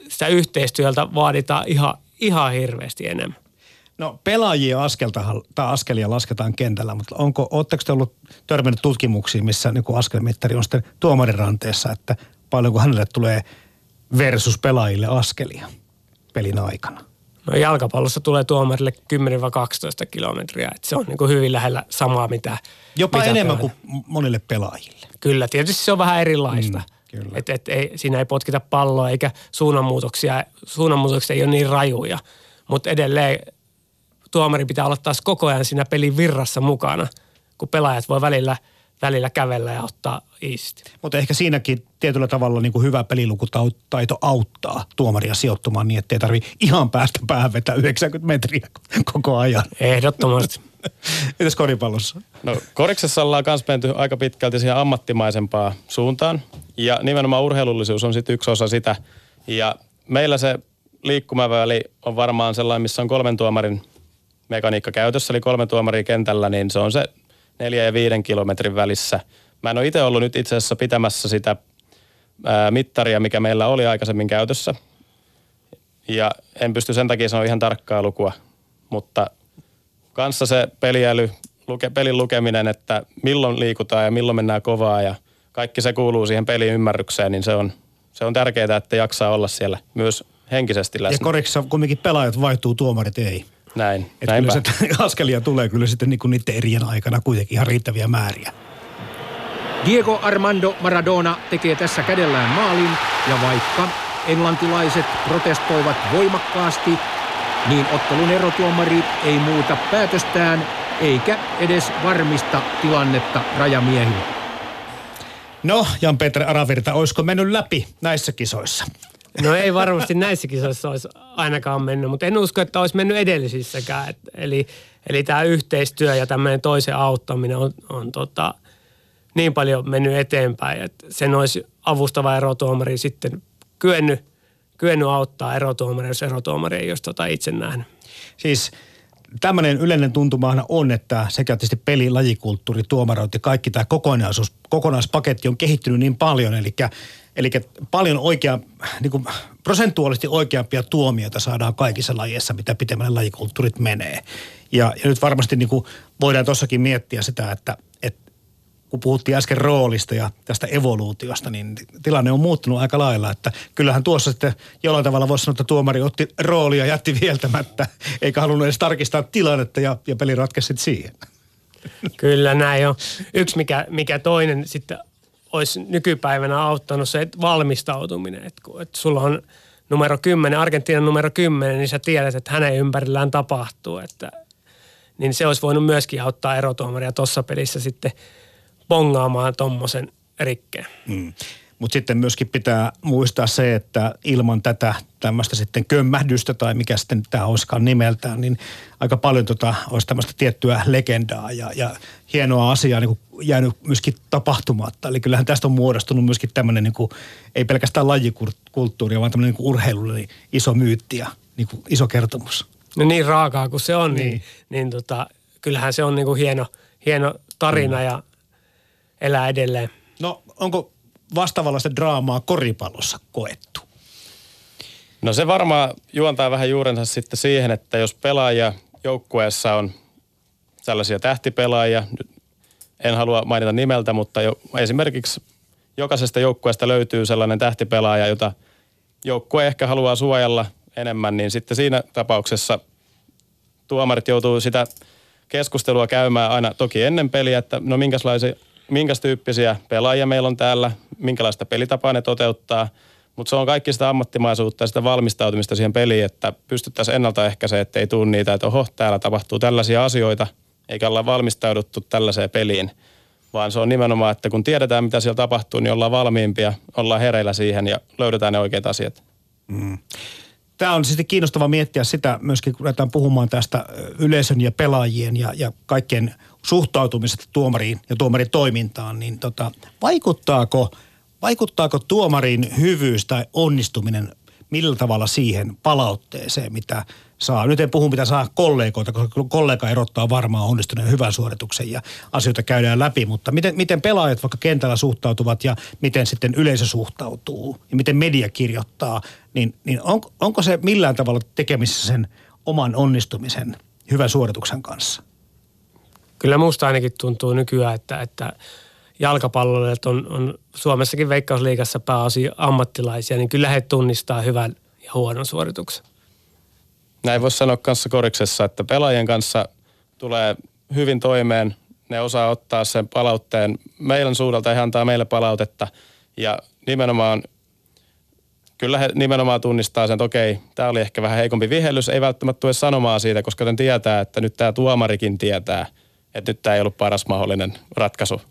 sitä yhteistyöltä vaaditaan ihan, ihan hirveästi enemmän. No pelaajia askelta, tai askelia lasketaan kentällä, mutta onko, ootteko te ollut törmännyt tutkimuksiin, missä niin askelmittari on sitten tuomarin ranteessa, että paljonko hänelle tulee versus pelaajille askelia pelin aikana? No jalkapallossa tulee tuomarille 10-12 kilometriä, että se on niin kuin hyvin lähellä samaa mitä... Jopa mitä enemmän pelaajille. kuin monille pelaajille. Kyllä, tietysti se on vähän erilaista. Mm, kyllä. Et, et ei, siinä ei potkita palloa eikä suunnanmuutoksia, suunnanmuutoksia ei ole niin rajuja, mutta edelleen tuomari pitää olla taas koko ajan siinä pelin virrassa mukana, kun pelaajat voi välillä, välillä kävellä ja ottaa isti. Mutta ehkä siinäkin tietyllä tavalla niin kuin hyvä pelilukutaito auttaa tuomaria sijoittumaan niin, ettei tarvi ihan päästä päähän vetää 90 metriä koko ajan. Ehdottomasti. Mitäs koripallossa? No koriksessa ollaan myös menty aika pitkälti siihen ammattimaisempaan suuntaan. Ja nimenomaan urheilullisuus on sitten yksi osa sitä. Ja meillä se liikkumaväli on varmaan sellainen, missä on kolmen tuomarin mekaniikka käytössä, eli kolme tuomaria kentällä, niin se on se neljä ja viiden kilometrin välissä. Mä en ole itse ollut nyt itse asiassa pitämässä sitä ää, mittaria, mikä meillä oli aikaisemmin käytössä. Ja en pysty sen takia sanoa ihan tarkkaa lukua, mutta kanssa se peliäly, luke, pelin lukeminen, että milloin liikutaan ja milloin mennään kovaa ja kaikki se kuuluu siihen pelin ymmärrykseen, niin se on, se on tärkeää, että jaksaa olla siellä myös henkisesti läsnä. Ja korissa kumminkin pelaajat vaihtuu, tuomarit ei. Näin, Että kyllä se askelia tulee kyllä sitten niin kuin niiden erien aikana kuitenkin ihan riittäviä määriä. Diego Armando Maradona tekee tässä kädellään maalin ja vaikka englantilaiset protestoivat voimakkaasti, niin ottelun erotuomari ei muuta päätöstään eikä edes varmista tilannetta rajamiehille. No, Jan-Peter Aravirta, olisiko mennyt läpi näissä kisoissa? No ei varmasti näissä kisoissa olisi ainakaan mennyt, mutta en usko, että olisi mennyt edellisissäkään. Et, eli, eli tämä yhteistyö ja tämmöinen toisen auttaminen on, on tota, niin paljon mennyt eteenpäin, että sen olisi avustava erotuomari sitten kyennyt, kyennyt auttaa erotuomari, jos erotuomari ei olisi tota itse nähnyt. Siis tämmöinen yleinen tuntumahan on, että sekä tietysti peli, lajikulttuuri, tuomarointi, kaikki tämä kokonaisuus, kokonaispaketti on kehittynyt niin paljon, eli Eli paljon oikea, niin kuin prosentuaalisesti oikeampia tuomioita saadaan kaikissa lajeissa, mitä pitemmälle lajikulttuurit menee. Ja, ja nyt varmasti niin kuin voidaan tuossakin miettiä sitä, että, että kun puhuttiin äsken roolista ja tästä evoluutiosta, niin tilanne on muuttunut aika lailla. Että kyllähän tuossa sitten jollain tavalla voisi sanoa, että tuomari otti roolia ja jätti vieltämättä, eikä halunnut edes tarkistaa tilannetta ja, ja peli ratkesi siihen. Kyllä näin on. Yksi mikä, mikä toinen sitten olisi nykypäivänä auttanut se valmistautuminen. Että kun, että sulla on numero 10, Argentiinan numero 10, niin sä tiedät, että hänen ympärillään tapahtuu. Että, niin se olisi voinut myöskin auttaa erotuomaria tuossa pelissä sitten bongaamaan tuommoisen rikkeen. Mm. Mutta sitten myöskin pitää muistaa se, että ilman tätä tämmöistä sitten kömmähdystä tai mikä sitten tämä olisikaan nimeltään, niin aika paljon tota, olisi tämmöistä tiettyä legendaa ja, ja hienoa asiaa niin kuin jäänyt myöskin tapahtumatta. Eli kyllähän tästä on muodostunut myöskin tämmöinen niin kuin, ei pelkästään lajikulttuuri, vaan tämmöinen niin urheilullinen iso myytti ja niin kuin iso kertomus. No niin raakaa kuin se on, niin, niin, niin tota, kyllähän se on niin kuin hieno, hieno tarina mm. ja elää edelleen. No onko vastaavallaista draamaa koripallossa koettu? No se varmaan juontaa vähän juurensa sitten siihen, että jos pelaaja joukkueessa on tällaisia tähtipelaajia, en halua mainita nimeltä, mutta jo, esimerkiksi jokaisesta joukkueesta löytyy sellainen tähtipelaaja, jota joukkue ehkä haluaa suojella enemmän, niin sitten siinä tapauksessa tuomarit joutuu sitä keskustelua käymään aina toki ennen peliä, että no minkälaisia, minkäs tyyppisiä pelaajia meillä on täällä, minkälaista pelitapaa ne toteuttaa. Mutta se on kaikki sitä ammattimaisuutta ja sitä valmistautumista siihen peliin, että pystyttäisiin ennaltaehkäisemään, ettei tule niitä, että oho, täällä tapahtuu tällaisia asioita, eikä olla valmistauduttu tällaiseen peliin. Vaan se on nimenomaan, että kun tiedetään, mitä siellä tapahtuu, niin ollaan valmiimpia, ollaan hereillä siihen ja löydetään ne oikeat asiat. Mm. Tämä on sitten kiinnostava miettiä sitä myöskin, kun ruvetaan puhumaan tästä yleisön ja pelaajien ja, ja kaikkien suhtautumisesta tuomariin ja tuomarin toimintaan, niin tota, vaikuttaako, vaikuttaako tuomarin hyvyys tai onnistuminen millä tavalla siihen palautteeseen, mitä saa. Nyt en puhu, mitä saa kollegoita, koska kollega erottaa varmaan onnistuneen hyvän suorituksen ja asioita käydään läpi, mutta miten, miten pelaajat vaikka kentällä suhtautuvat ja miten sitten yleisö suhtautuu ja miten media kirjoittaa, niin, niin on, onko se millään tavalla tekemissä sen oman onnistumisen hyvän suorituksen kanssa? Kyllä musta ainakin tuntuu nykyään, että, että jalkapalloilijat on, on Suomessakin Veikkausliigassa pääosin ammattilaisia, niin kyllä he tunnistaa hyvän ja huonon suorituksen. Näin voisi sanoa kanssa koriksessa, että pelaajien kanssa tulee hyvin toimeen. Ne osaa ottaa sen palautteen meidän suudelta, he antaa meille palautetta. Ja nimenomaan, kyllä he nimenomaan tunnistaa sen, että okei, tämä oli ehkä vähän heikompi vihellys. Ei välttämättä tule sanomaan siitä, koska ne tietää, että nyt tämä tuomarikin tietää, että nyt tämä ei ollut paras mahdollinen ratkaisu.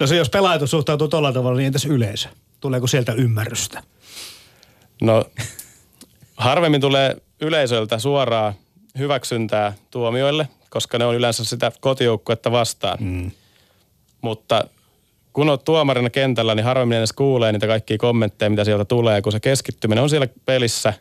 No se, jos pelaajat suhtautuu tuolla tavalla, niin entäs yleisö? Tuleeko sieltä ymmärrystä? No harvemmin tulee yleisöltä suoraa hyväksyntää tuomioille, koska ne on yleensä sitä kotijoukkuetta vastaan. Mm. Mutta kun olet tuomarina kentällä, niin harvemmin edes kuulee niitä kaikkia kommentteja, mitä sieltä tulee. Kun se keskittyminen on siellä pelissä,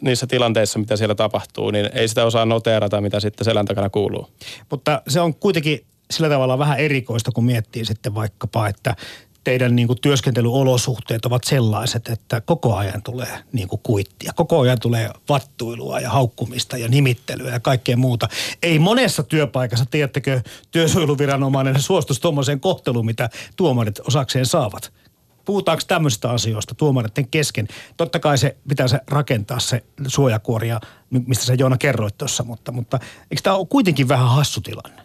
niissä tilanteissa, mitä siellä tapahtuu, niin ei sitä osaa noteerata, mitä sitten selän takana kuuluu. Mutta se on kuitenkin sillä tavalla vähän erikoista, kun miettii sitten vaikkapa, että teidän niin kuin työskentelyolosuhteet ovat sellaiset, että koko ajan tulee niin kuin kuittia. Koko ajan tulee vattuilua ja haukkumista ja nimittelyä ja kaikkea muuta. Ei monessa työpaikassa, tiedättekö, työsuojeluviranomainen suostus tuommoiseen kohteluun, mitä tuomarit osakseen saavat. Puhutaanko tämmöisistä asioista tuomareiden kesken? Totta kai se pitää se rakentaa se suojakuoria, mistä sä Joona kerroit tuossa, mutta, mutta eikö tämä ole kuitenkin vähän hassu tilanne?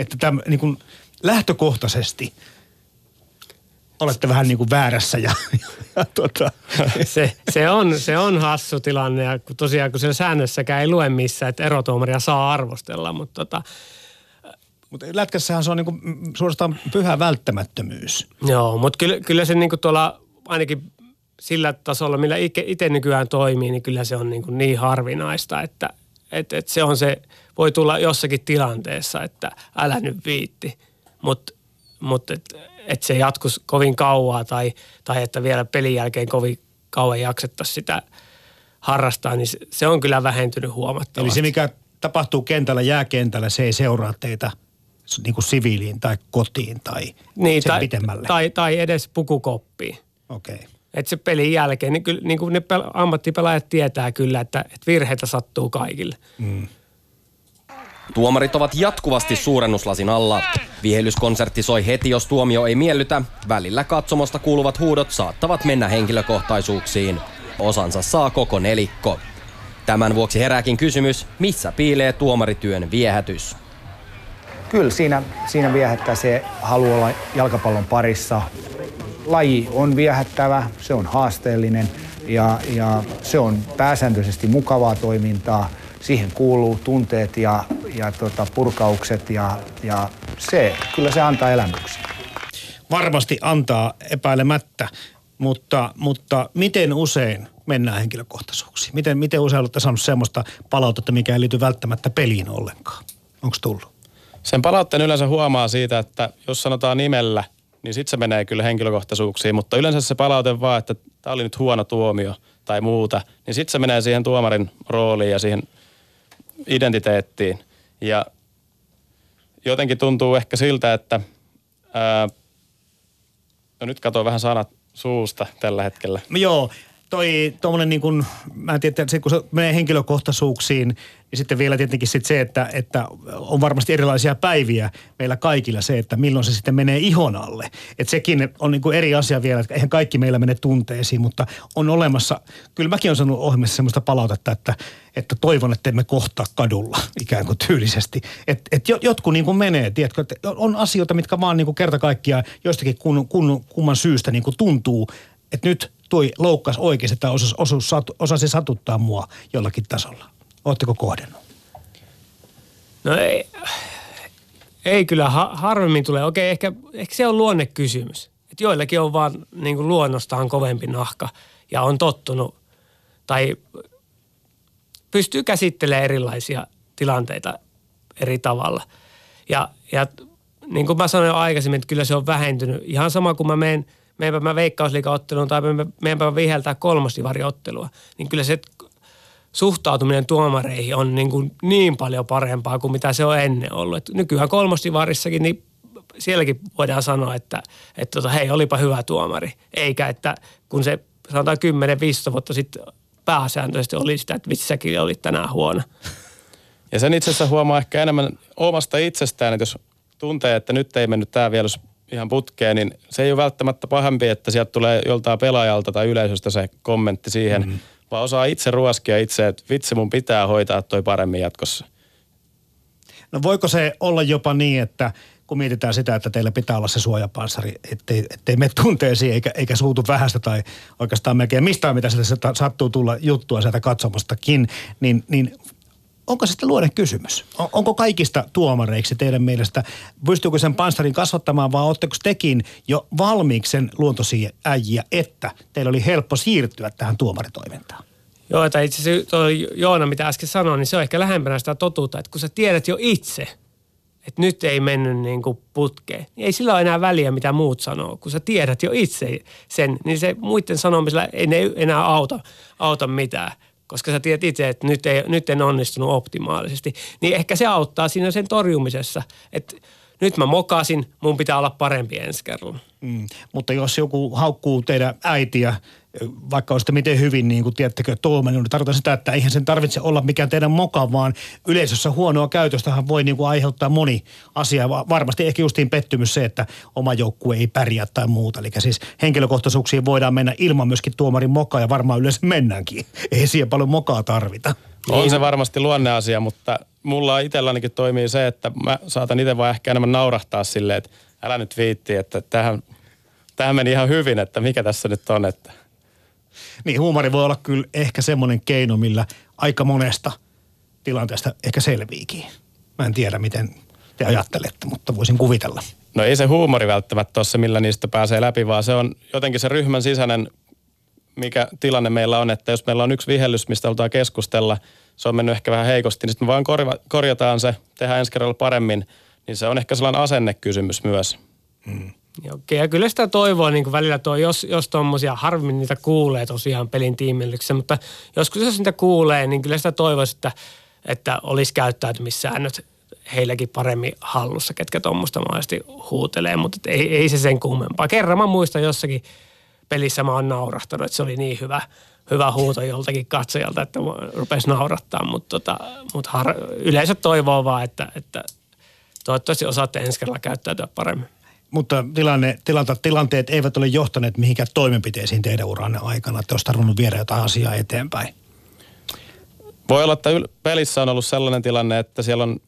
Että tämä niin kuin lähtökohtaisesti – olette vähän niin kuin väärässä. Ja, ja tuota. se, se, on, se on hassu tilanne ja kun tosiaan kun sen säännössäkään ei lue missään, että erotuomaria saa arvostella, mutta tota, mutta lätkässähän se on niinku suorastaan pyhä välttämättömyys. Joo, mutta kyllä, kyllä se niinku tuolla ainakin sillä tasolla, millä itse nykyään toimii, niin kyllä se on niin, niin harvinaista, että et, et se on se, voi tulla jossakin tilanteessa, että älä nyt viitti. Mutta mut, mut että se jatkuisi kovin kauaa tai, tai että vielä pelin jälkeen kovin kauan jaksettaisiin sitä harrastaa, niin se on kyllä vähentynyt huomattavasti. Eli se, mikä tapahtuu kentällä, jääkentällä, se ei seuraa teitä niin kuin siviiliin tai kotiin tai niin, sen tai, pitemmälle. Tai, tai edes pukukoppiin. Okei. Okay. Että se pelin jälkeen, niin, kyllä, niin kuin ne ammattipelaajat tietää kyllä, että, että virheitä sattuu kaikille. Mm. Tuomarit ovat jatkuvasti suurennuslasin alla. Vihellyskonsertti soi heti, jos tuomio ei miellytä. Välillä katsomosta kuuluvat huudot saattavat mennä henkilökohtaisuuksiin. Osansa saa koko nelikko. Tämän vuoksi herääkin kysymys, missä piilee tuomarityön viehätys? Kyllä siinä, siinä viehättää se halu olla jalkapallon parissa. Laji on viehättävä, se on haasteellinen ja, ja se on pääsääntöisesti mukavaa toimintaa – siihen kuuluu tunteet ja, ja tota, purkaukset ja, ja se, kyllä se antaa elämyksiä. varmasti antaa epäilemättä, mutta, mutta miten usein mennään henkilökohtaisuuksiin? Miten, miten usein olette saanut semmoista palautetta, mikä ei liity välttämättä peliin ollenkaan? Onko tullut? Sen palautteen yleensä huomaa siitä, että jos sanotaan nimellä, niin sitten se menee kyllä henkilökohtaisuuksiin, mutta yleensä se palaute vaan, että tämä oli nyt huono tuomio tai muuta, niin sitten se menee siihen tuomarin rooliin ja siihen identiteettiin. Ja jotenkin tuntuu ehkä siltä, että ää, no nyt katsoin vähän sanat suusta tällä hetkellä. Joo, toi tuommoinen niin kuin, mä en tiedä, kun se menee henkilökohtaisuuksiin, niin sitten vielä tietenkin sit se, että, että on varmasti erilaisia päiviä meillä kaikilla se, että milloin se sitten menee ihon alle. Että sekin on niin kuin eri asia vielä, että eihän kaikki meillä mene tunteisiin, mutta on olemassa, kyllä mäkin olen sanonut ohjelmassa sellaista palautetta, että, että toivon, että emme kohtaa kadulla ikään kuin tyylisesti. Että et jotkut niin kuin menee, tiedätkö, että on asioita, mitkä vaan niin kuin kerta kaikkiaan jostakin kun, kun, kumman syystä niin kuin tuntuu, että nyt toi loukkas oikeasti tai osasi, osasi, osasi satuttaa mua jollakin tasolla. Oletteko kohdennut? No ei, ei kyllä, ha, harvemmin tulee. Okei, ehkä, ehkä se on luonnekysymys. Että joillakin on vaan niin kuin luonnostaan kovempi nahka ja on tottunut tai pystyy käsittelemään erilaisia tilanteita eri tavalla. Ja, ja niin kuin mä sanoin aikaisemmin, että kyllä se on vähentynyt. Ihan sama kuin mä menen – meidänpä mä veikkausliikaotteluun tai meidänpä viheltää kolmosivariottelua, niin kyllä se suhtautuminen tuomareihin on niin, kuin niin paljon parempaa kuin mitä se on ennen ollut. Et nykyään kolmosivarissakin, niin sielläkin voidaan sanoa, että, että tota, hei, olipa hyvä tuomari. Eikä, että kun se sanotaan 10-15 vuotta sitten pääsääntöisesti oli sitä, että vitsi säkin olit tänään huono. Ja sen itse asiassa huomaa ehkä enemmän omasta itsestään, että jos tuntee, että nyt ei mennyt tämä vielä ihan putkeen, niin se ei ole välttämättä pahempi, että sieltä tulee joltain pelaajalta tai yleisöstä se kommentti siihen, mm-hmm. vaan osaa itse ruoskia itse, että vitsi mun pitää hoitaa toi paremmin jatkossa. No voiko se olla jopa niin, että kun mietitään sitä, että teillä pitää olla se suojapanssari, ettei, ettei me tunteisiin eikä, eikä suutu vähästä tai oikeastaan melkein mistään, mitä sieltä sattuu tulla juttua sieltä katsomastakin, niin, niin onko se sitten luoden kysymys? On, onko kaikista tuomareiksi teidän mielestä? Pystyykö sen panssarin kasvattamaan vai oletteko tekin jo valmiiksi sen luontoisia äijiä, että teillä oli helppo siirtyä tähän tuomaritoimintaan? Joo, että itse asiassa toi Joona, mitä äsken sanoin, niin se on ehkä lähempänä sitä totuutta, että kun sä tiedät jo itse, että nyt ei mennyt niin kuin putkeen, niin ei sillä ole enää väliä, mitä muut sanoo. Kun sä tiedät jo itse sen, niin se muiden sanomisella ei ne enää auta, auta mitään koska sä tiedät itse, että nyt, ei, nyt en onnistunut optimaalisesti, niin ehkä se auttaa siinä sen torjumisessa, että nyt mä mokasin, mun pitää olla parempi ensi kerralla. Mm. Mutta jos joku haukkuu teidän äitiä vaikka olisitte miten hyvin, niin kuin tiedättekö, tuomainen, niin tarkoittaa sitä, että eihän sen tarvitse olla mikään teidän moka, vaan yleisössä huonoa käytöstähän voi niin kuin aiheuttaa moni asia. Varmasti ehkä justiin pettymys se, että oma joukkue ei pärjää tai muuta. Eli siis henkilökohtaisuuksiin voidaan mennä ilman myöskin tuomarin mokaa ja varmaan yleensä mennäänkin. Ei siihen paljon mokaa tarvita. On se varmasti luonneasia, mutta mulla itsellänikin toimii se, että mä saatan itse vaan ehkä enemmän naurahtaa silleen, että älä nyt viitti, että tähän, tähän meni ihan hyvin, että mikä tässä nyt on, että niin huumori voi olla kyllä ehkä semmoinen keino, millä aika monesta tilanteesta ehkä selviikin. Mä en tiedä, miten te ajattelette, mutta voisin kuvitella. No ei se huumori välttämättä ole se, millä niistä pääsee läpi, vaan se on jotenkin se ryhmän sisäinen, mikä tilanne meillä on, että jos meillä on yksi vihellys, mistä halutaan keskustella, se on mennyt ehkä vähän heikosti, niin sitten me vaan korjataan se, tehdään ensi kerralla paremmin, niin se on ehkä sellainen asennekysymys myös. Hmm. Okei, ja kyllä sitä toivoa niin kuin välillä tuo, jos, jos tuommoisia, harvemmin niitä kuulee tosiaan pelin tiimillyksessä, mutta joskus jos niitä kuulee, niin kyllä sitä toivoisi, että, että olisi käyttäytymissäännöt heilläkin paremmin hallussa, ketkä tuommoista mahdollisesti huutelee, mutta ei, ei se sen kummempaa. Kerran mä muistan jossakin pelissä mä oon naurahtanut, että se oli niin hyvä, hyvä huuto joltakin katsojalta, että rupesi naurattaa, mutta, tota, mutta har, yleensä toivoo vaan, että, että toivottavasti osaatte ensi kerralla käyttäytyä paremmin mutta tilanne, tilanta, tilanteet eivät ole johtaneet mihinkään toimenpiteisiin teidän uranne aikana, että olisi tarvinnut viedä jotain asiaa eteenpäin. Voi olla, että pelissä on ollut sellainen tilanne, että siellä on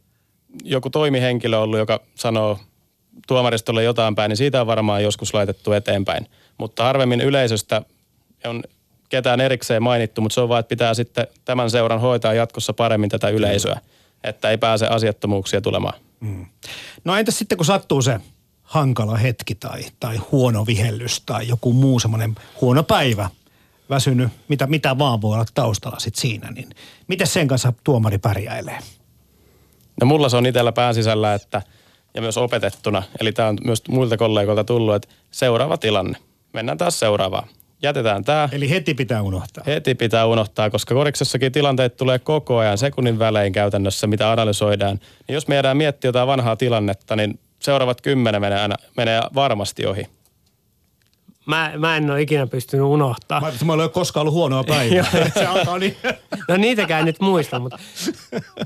joku toimihenkilö ollut, joka sanoo tuomaristolle jotain päin, niin siitä on varmaan joskus laitettu eteenpäin. Mutta harvemmin yleisöstä on ketään erikseen mainittu, mutta se on vaan, että pitää sitten tämän seuran hoitaa jatkossa paremmin tätä yleisöä, että ei pääse asiattomuuksia tulemaan. Mm. No entäs sitten kun sattuu se hankala hetki tai, tai huono vihellys tai joku muu semmoinen huono päivä, väsynyt, mitä, mitä vaan voi olla taustalla sit siinä, niin miten sen kanssa tuomari pärjäilee? No mulla se on itsellä pään sisällä, että ja myös opetettuna, eli tämä on myös muilta kollegoilta tullut, että seuraava tilanne. Mennään taas seuraavaan. Jätetään tämä. Eli heti pitää unohtaa. Heti pitää unohtaa, koska koriksessakin tilanteet tulee koko ajan sekunnin välein käytännössä, mitä analysoidaan. Niin jos me jäädään miettiä jotain vanhaa tilannetta, niin seuraavat kymmenen menee, aina, menee varmasti ohi. Mä, mä en ole ikinä pystynyt unohtaa. Mä, mä ole koskaan ollut huonoa päivää. se alkaa niin. no niitäkään en nyt muista, mutta,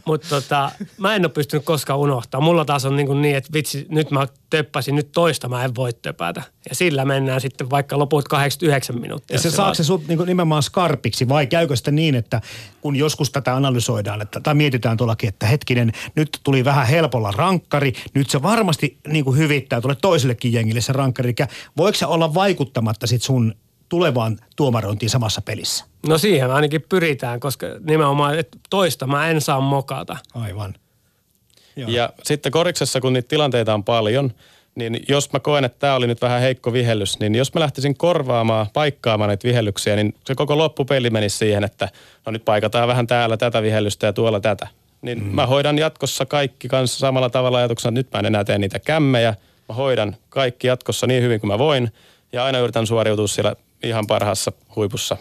mutta tota, mä en ole pystynyt koskaan unohtaa. Mulla taas on niin, niin että vitsi, nyt mä töppäsin, nyt toista mä en voi töpätä. Ja sillä mennään sitten vaikka loput 89 minuuttia. Ja se, se saako se sut niin nimenomaan skarpiksi vai käykö sitten niin, että kun joskus tätä analysoidaan että, tai mietitään tuollakin, että hetkinen, nyt tuli vähän helpolla rankkari, nyt se varmasti niin kuin hyvittää tuolle toisellekin jengille se rankkari. Eli voiko se olla vaikuttamatta sit sun tulevaan tuomarointiin samassa pelissä? No siihen ainakin pyritään, koska nimenomaan että toista mä en saa mokata. Aivan. Joo. Ja sitten koriksessa, kun niitä tilanteita on paljon, niin jos mä koen, että tämä oli nyt vähän heikko vihellys, niin jos mä lähtisin korvaamaan, paikkaamaan näitä vihellyksiä, niin se koko loppupeli menisi siihen, että no nyt paikataan vähän täällä tätä vihellystä ja tuolla tätä. Niin mm. mä hoidan jatkossa kaikki kanssa samalla tavalla ajatuksena, että nyt mä en enää tee niitä kämmejä. Mä hoidan kaikki jatkossa niin hyvin kuin mä voin ja aina yritän suoriutua siellä ihan parhaassa huipussa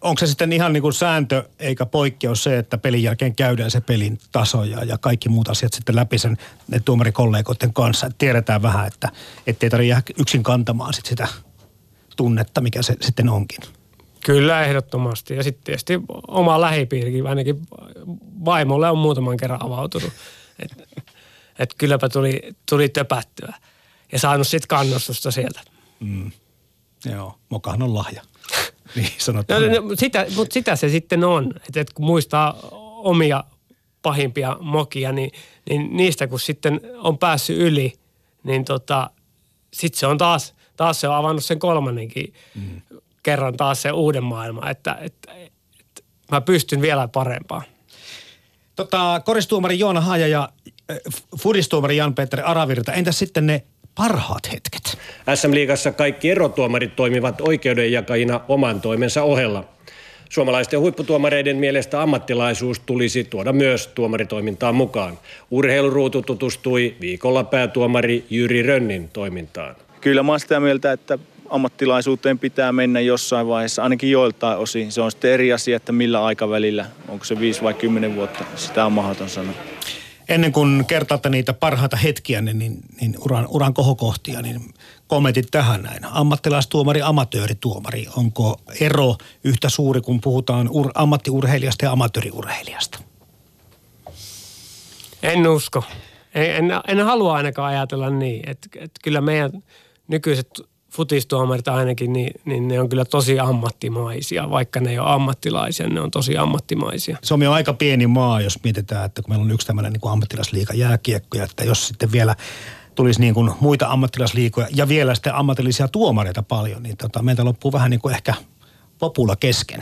onko se sitten ihan niin kuin sääntö eikä poikkeus se, että pelin jälkeen käydään se pelin taso ja, ja kaikki muut asiat sitten läpi sen ne tuomarikollegoiden kanssa. Että tiedetään vähän, että ettei tarvitse yksin kantamaan sit sitä tunnetta, mikä se sitten onkin. Kyllä, ehdottomasti. Ja sitten tietysti oma lähipiirikin, ainakin vaimolle on muutaman kerran avautunut. Että et kylläpä tuli, tuli töpättyä ja saanut sitten kannustusta sieltä. Mm. Joo, mokahan on lahja. Niin sanotaan. No, no, sitä, mutta sitä se sitten on, että et kun muistaa omia pahimpia mokia, niin, niin niistä kun sitten on päässyt yli, niin tota, sitten se on taas, taas se on avannut sen kolmannenkin mm. kerran taas se uuden maailman, että, että, että mä pystyn vielä parempaan. Tota, koristuomari Joona Haja ja äh, fudistuomari Jan-Peter Aravirta, entäs sitten ne parhaat hetket? SM-liigassa kaikki erotuomarit toimivat oikeudenjakajina oman toimensa ohella. Suomalaisten huipputuomareiden mielestä ammattilaisuus tulisi tuoda myös tuomaritoimintaan mukaan. Urheiluruutu tutustui viikolla päätuomari Jyri Rönnin toimintaan. Kyllä mä sitä mieltä, että ammattilaisuuteen pitää mennä jossain vaiheessa, ainakin joiltain osin. Se on sitten eri asia, että millä aikavälillä, onko se 5 vai 10 vuotta, sitä on mahdoton sanoa ennen kuin kertaatte niitä parhaita hetkiä, niin, niin, niin uran, uran kohokohtia, niin kommentit tähän näin. Ammattilaistuomari, amatöörituomari. Onko ero yhtä suuri, kun puhutaan ur, ammattiurheilijasta ja amatööriurheilijasta? En usko. En, en, en halua ainakaan ajatella niin. Että et kyllä meidän nykyiset futistuomarit ainakin, niin, niin ne on kyllä tosi ammattimaisia. Vaikka ne ei ole ammattilaisia, ne on tosi ammattimaisia. Suomi on aika pieni maa, jos mietitään, että kun meillä on yksi tämmöinen niin ammattilasliiga jääkiekko, ja että jos sitten vielä tulisi niin kuin muita ammattilasliikoja ja vielä sitten ammatillisia tuomareita paljon, niin tota, meiltä loppuu vähän niin kuin ehkä popula kesken.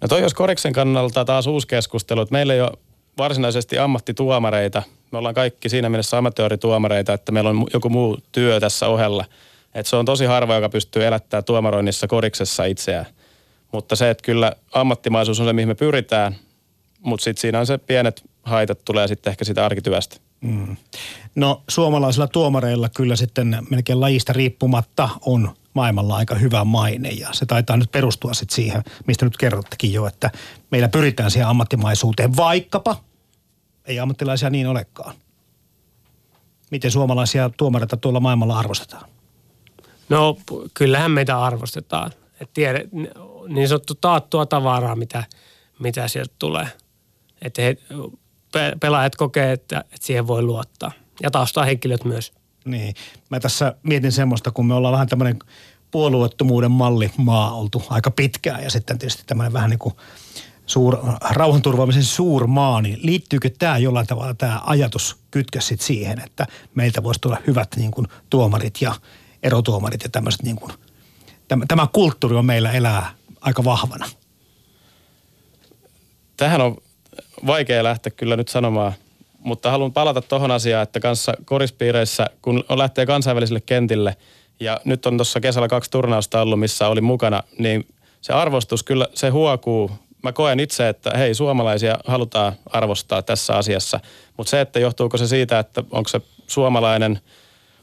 No toi jos Koriksen kannalta taas uusi keskustelu, että meillä ei ole varsinaisesti ammattituomareita. Me ollaan kaikki siinä mielessä amatöörituomareita, että meillä on joku muu työ tässä ohella – et se on tosi harva, joka pystyy elättämään tuomaroinnissa koriksessa itseään. Mutta se, että kyllä ammattimaisuus on se, mihin me pyritään, mutta sitten siinä on se pienet haitat tulee sitten ehkä sitä arkityöstä. Mm. No suomalaisilla tuomareilla kyllä sitten melkein lajista riippumatta on maailmalla aika hyvä maine ja se taitaa nyt perustua sitten siihen, mistä nyt kerrottekin jo, että meillä pyritään siihen ammattimaisuuteen, vaikkapa ei ammattilaisia niin olekaan. Miten suomalaisia tuomareita tuolla maailmalla arvostetaan? No kyllähän meitä arvostetaan. Et tiedä, niin sanottu taattua tavaraa, mitä, mitä sieltä tulee. Että he, pelaajat kokee, että, että siihen voi luottaa. Ja henkilöt myös. Niin. Mä tässä mietin semmoista, kun me ollaan vähän tämmöinen puolueettomuuden malli maa oltu aika pitkään ja sitten tietysti tämmöinen vähän niin kuin suur, rauhanturvaamisen suurmaa, niin liittyykö tämä jollain tavalla tämä ajatus kytkä siihen, että meiltä voisi tulla hyvät niin kuin tuomarit ja erotuomarit ja tämmöiset niin kuin, tämä, tämä kulttuuri on meillä elää aika vahvana. Tähän on vaikea lähteä kyllä nyt sanomaan mutta haluan palata tuohon asiaan, että kanssa korispiireissä, kun lähtee kansainvälisille kentille, ja nyt on tuossa kesällä kaksi turnausta ollut, missä oli mukana, niin se arvostus kyllä, se huokuu. Mä koen itse, että hei, suomalaisia halutaan arvostaa tässä asiassa, mutta se, että johtuuko se siitä, että onko se suomalainen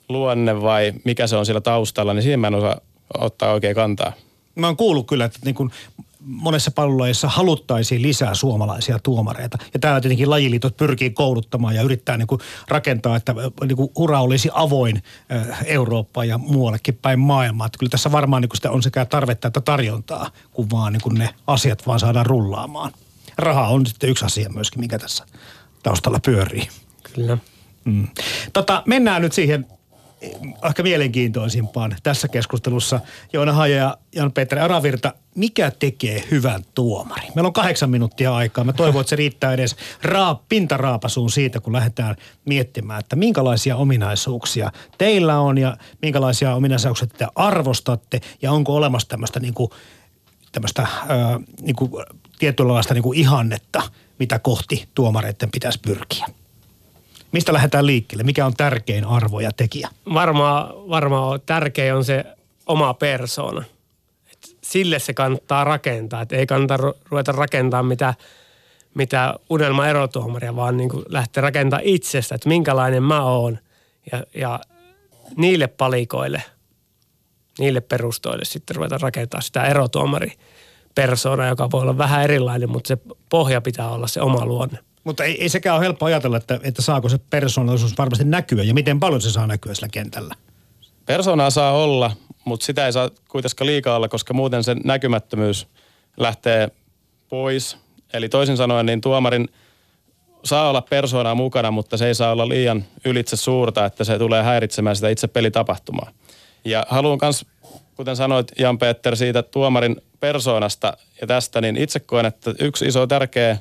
luonne vai mikä se on siellä taustalla, niin siihen mä en osaa ottaa oikein kantaa. Mä oon kuullut kyllä, että niin kuin monessa pallolajissa haluttaisiin lisää suomalaisia tuomareita. Ja täällä tietenkin lajiliitot pyrkii kouluttamaan ja yrittää niin kuin rakentaa, että niin kuin ura olisi avoin Eurooppaan ja muuallekin päin maailmaa. Että kyllä tässä varmaan niin kuin sitä on sekä tarvetta että tarjontaa, kun vaan niin kuin ne asiat vaan saadaan rullaamaan. Raha on sitten yksi asia myöskin, mikä tässä taustalla pyörii. Kyllä. Mm. Tota, mennään nyt siihen ehkä mielenkiintoisimpaan tässä keskustelussa. Joona Haja ja Jan-Peter Aravirta, mikä tekee hyvän tuomari? Meillä on kahdeksan minuuttia aikaa. Mä toivon, että se riittää edes raap, pintaraapasuun siitä, kun lähdetään miettimään, että minkälaisia ominaisuuksia teillä on ja minkälaisia ominaisuuksia te arvostatte ja onko olemassa tämmöistä niin kuin, tämmöistä, ää, niin kuin, tietynlaista niin kuin ihannetta, mitä kohti tuomareiden pitäisi pyrkiä. Mistä lähdetään liikkeelle? Mikä on tärkein arvo ja tekijä? Varmaan varmaa tärkein on se oma persoona. Et sille se kannattaa rakentaa. Et ei kannata ruveta rakentamaan mitä, mitä unelma erotuomaria, vaan niin lähteä rakentamaan itsestä, että minkälainen mä oon. Ja, ja niille palikoille, niille perustoille sitten ruveta rakentamaan sitä erotuomari persona, joka voi olla vähän erilainen, mutta se pohja pitää olla se oma luonne. Mutta ei, ei sekään ole helppo ajatella, että, että saako se persoonallisuus varmasti näkyä ja miten paljon se saa näkyä sillä kentällä. Persoonaa saa olla, mutta sitä ei saa kuitenkaan liikaa olla, koska muuten se näkymättömyys lähtee pois. Eli toisin sanoen, niin tuomarin saa olla persoonaa mukana, mutta se ei saa olla liian ylitse suurta, että se tulee häiritsemään sitä itse pelitapahtumaa. Ja haluan myös, kuten sanoit Jan-Peter, siitä tuomarin persoonasta ja tästä, niin itse koen, että yksi iso tärkeä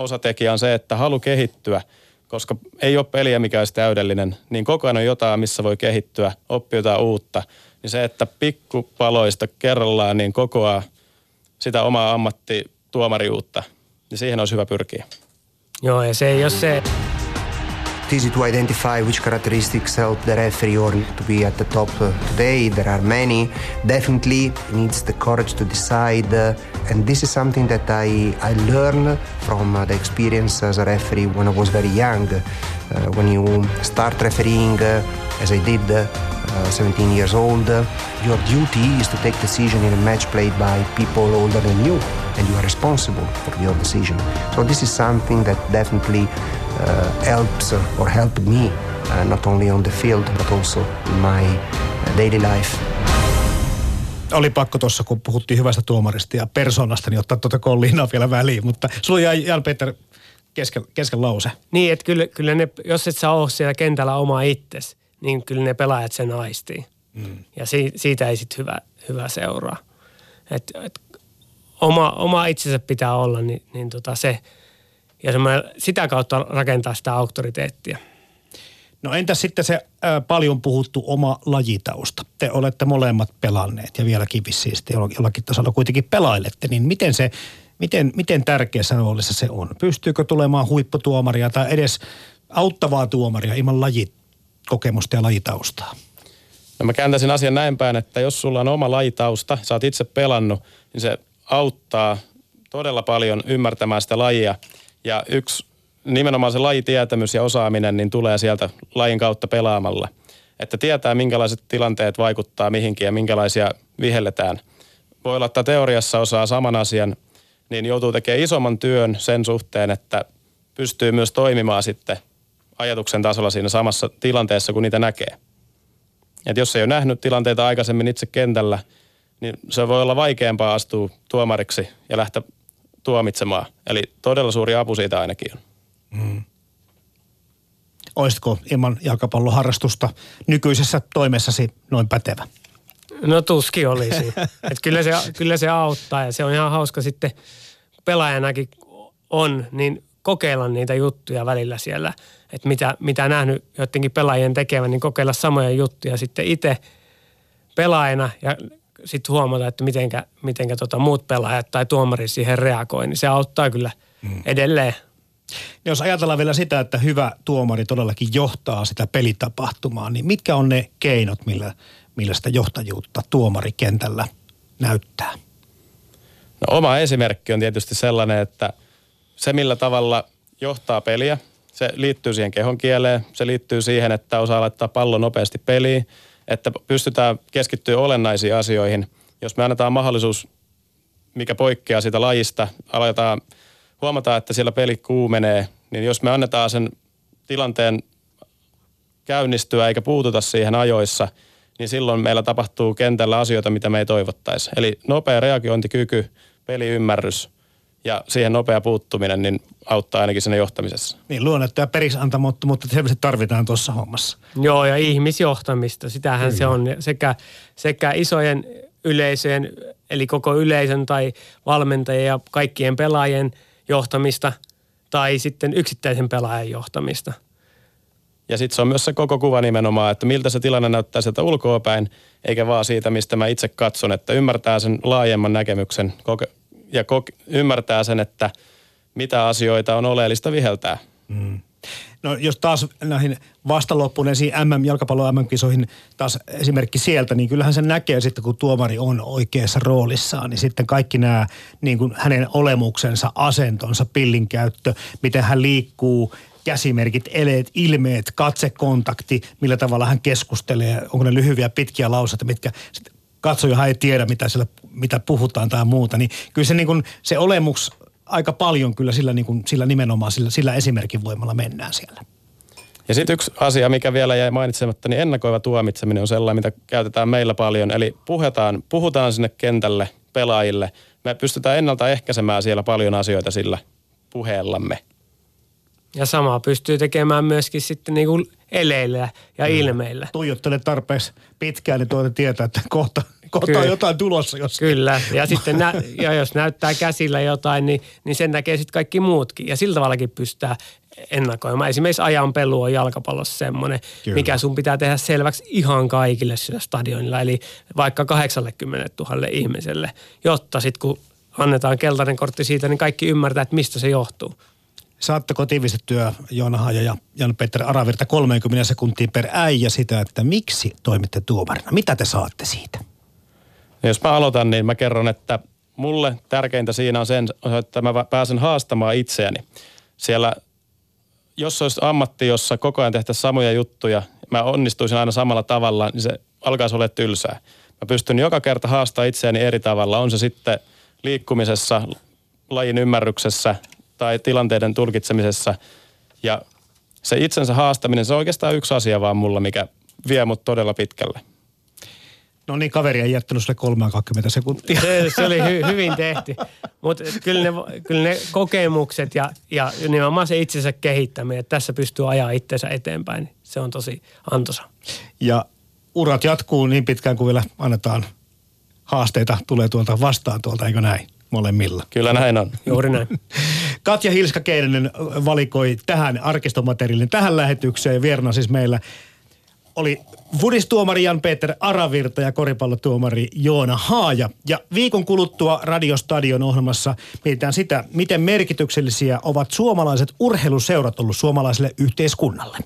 osatekijä on se, että halu kehittyä, koska ei ole peliä, mikä olisi täydellinen, niin koko ajan on jotain, missä voi kehittyä, oppia jotain uutta. Niin se, että pikkupaloista kerrallaan niin kokoaa sitä omaa ammattituomariuutta, niin siihen olisi hyvä pyrkiä. Joo, ja se ei ole se, It's easy to identify which characteristics help the referee or to be at the top uh, today. There are many. Definitely needs the courage to decide, uh, and this is something that I I learned from uh, the experience as a referee when I was very young. Uh, when you start refereeing, uh, as I did. Uh, 17 years old, your duty is to take decision in a match played by people older than you, and you are responsible for your decision. So this is something that definitely helps or helped me uh, not only on the field but also in my uh, daily life. Oli pakko tuossa, kun puhuttiin hyvästä tuomarista ja persoonasta, niin ottaa tuota kolliinaa vielä väliin. Mutta sulla jäi Jan-Peter kesken, kesken lause. Niin, että kyllä, kyllä ne, jos et sä ole siellä kentällä oma itsesi, niin kyllä ne pelaajat sen aistii. Mm. Ja si, siitä ei sitten hyvä, hyvä seuraa. Et, et oma, oma itsensä pitää olla, niin, niin tota se – ja sitä kautta rakentaa sitä auktoriteettia. No entäs sitten se ää, paljon puhuttu oma lajitausta? Te olette molemmat pelanneet ja vieläkin vissiin sitten jollakin tasolla kuitenkin pelailette, niin miten se, miten, miten tärkeässä roolissa se on? Pystyykö tulemaan huipputuomaria tai edes auttavaa tuomaria ilman lajikokemusta ja lajitaustaa? No mä kääntäisin asian näin päin, että jos sulla on oma lajitausta, sä oot itse pelannut, niin se auttaa todella paljon ymmärtämään sitä lajia – ja yksi nimenomaan se lajitietämys ja osaaminen niin tulee sieltä lajin kautta pelaamalla. Että tietää, minkälaiset tilanteet vaikuttaa mihinkin ja minkälaisia vihelletään. Voi olla, että teoriassa osaa saman asian, niin joutuu tekemään isomman työn sen suhteen, että pystyy myös toimimaan sitten ajatuksen tasolla siinä samassa tilanteessa, kun niitä näkee. Et jos ei ole nähnyt tilanteita aikaisemmin itse kentällä, niin se voi olla vaikeampaa astua tuomariksi ja lähteä tuomitsemaan. Eli todella suuri apu siitä ainakin on. Mm. Olisitko ilman jalkapalloharrastusta nykyisessä toimessasi noin pätevä? No tuskin olisi. Et kyllä, se, kyllä se auttaa ja se on ihan hauska sitten, pelaajanakin on, niin kokeilla niitä juttuja välillä siellä. Että mitä, mitä nähnyt joidenkin pelaajien tekevän, niin kokeilla samoja juttuja sitten itse pelaajana ja sitten huomata, että mitenkä, mitenkä tota muut pelaajat tai tuomari siihen reagoi, niin se auttaa kyllä mm. edelleen. Jos ajatellaan vielä sitä, että hyvä tuomari todellakin johtaa sitä pelitapahtumaa, niin mitkä on ne keinot, millä, millä sitä johtajuutta tuomarikentällä näyttää? No, oma esimerkki on tietysti sellainen, että se millä tavalla johtaa peliä, se liittyy siihen kehon kieleen, se liittyy siihen, että osaa laittaa pallon nopeasti peliin, että pystytään keskittyä olennaisiin asioihin. Jos me annetaan mahdollisuus, mikä poikkeaa siitä lajista, aletaan huomata, että siellä peli kuumenee, niin jos me annetaan sen tilanteen käynnistyä eikä puututa siihen ajoissa, niin silloin meillä tapahtuu kentällä asioita, mitä me ei toivottaisi. Eli nopea reagointikyky, peliymmärrys ja siihen nopea puuttuminen niin auttaa ainakin siinä johtamisessa. Niin luonnetta ja perisantamottomuutta selvästi tarvitaan tuossa hommassa. Joo ja ihmisjohtamista, sitähän Kyllä. se on sekä, sekä isojen yleisöjen, eli koko yleisön tai valmentajien ja kaikkien pelaajien johtamista tai sitten yksittäisen pelaajan johtamista. Ja sitten se on myös se koko kuva nimenomaan, että miltä se tilanne näyttää sieltä ulkoapäin, eikä vaan siitä, mistä mä itse katson, että ymmärtää sen laajemman näkemyksen ja ymmärtää sen, että mitä asioita on oleellista viheltää. Mm. No jos taas näihin vastaloppuneisiin MM, jalkapallo MM-kisoihin taas esimerkki sieltä, niin kyllähän se näkee sitten, kun tuomari on oikeassa roolissaan, niin sitten kaikki nämä niin kuin hänen olemuksensa, asentonsa, pillin käyttö, miten hän liikkuu, käsimerkit, eleet, ilmeet, katsekontakti, millä tavalla hän keskustelee, onko ne lyhyviä pitkiä lauseita, mitkä katsojahan ei tiedä, mitä, siellä, mitä puhutaan tai muuta, niin kyllä se, niin kuin, se olemus aika paljon kyllä sillä, niin kuin, sillä nimenomaan sillä, sillä esimerkin voimalla mennään siellä. Ja sitten yksi asia, mikä vielä jäi mainitsematta, niin ennakoiva tuomitseminen on sellainen, mitä käytetään meillä paljon. Eli puhutaan, puhutaan sinne kentälle pelaajille. Me pystytään ennaltaehkäisemään siellä paljon asioita sillä puheellamme. Ja samaa pystyy tekemään myöskin sitten niin kuin eleillä ja mm. ilmeillä. Tuijottele tarpeeksi pitkään, niin tuota tietää, että kohta, kohta on jotain tulossa. Jos... Kyllä, ja sitten nä- ja jos näyttää käsillä jotain, niin, niin sen näkee sitten kaikki muutkin. Ja sillä tavallakin pystytään ennakoimaan. Esimerkiksi ajanpelu on jalkapallossa semmoinen, Kyllä. mikä sun pitää tehdä selväksi ihan kaikille sillä stadionilla. Eli vaikka 80 000 ihmiselle, jotta sitten kun annetaan keltainen kortti siitä, niin kaikki ymmärtää, että mistä se johtuu. Saatteko tiivistettyä Joona Haja ja Jan-Peter Aravirta 30 sekuntiin per äijä sitä, että miksi toimitte tuomarina? Mitä te saatte siitä? Jos mä aloitan, niin mä kerron, että mulle tärkeintä siinä on sen, että mä pääsen haastamaan itseäni. Siellä, jos olisi ammatti, jossa koko ajan tehtäisiin samoja juttuja, mä onnistuisin aina samalla tavalla, niin se alkaisi olla tylsää. Mä pystyn joka kerta haastamaan itseäni eri tavalla. On se sitten liikkumisessa, lajin ymmärryksessä, tai tilanteiden tulkitsemisessa. Ja se itsensä haastaminen, se on oikeastaan yksi asia vaan mulla, mikä vie mut todella pitkälle. No niin, kaveri ei jättänyt sille 30 sekuntia. Se, se oli hy, hyvin tehty. Mutta kyllä ne, kyllä ne kokemukset ja, ja nimenomaan se itsensä kehittäminen, että tässä pystyy ajaa itsensä eteenpäin, niin se on tosi antoisa. Ja urat jatkuu niin pitkään kuin vielä annetaan haasteita tulee tuolta vastaan tuolta, eikö näin? molemmilla. Kyllä näin on. Juuri näin. Katja hilska valikoi tähän arkistomateriaalin, tähän lähetykseen. Vierna siis meillä oli vudistuomari Jan-Peter Aravirta ja koripallotuomari Joona Haaja. Ja viikon kuluttua Radiostadion ohjelmassa mietitään sitä, miten merkityksellisiä ovat suomalaiset urheiluseurat ollut suomalaiselle yhteiskunnalle.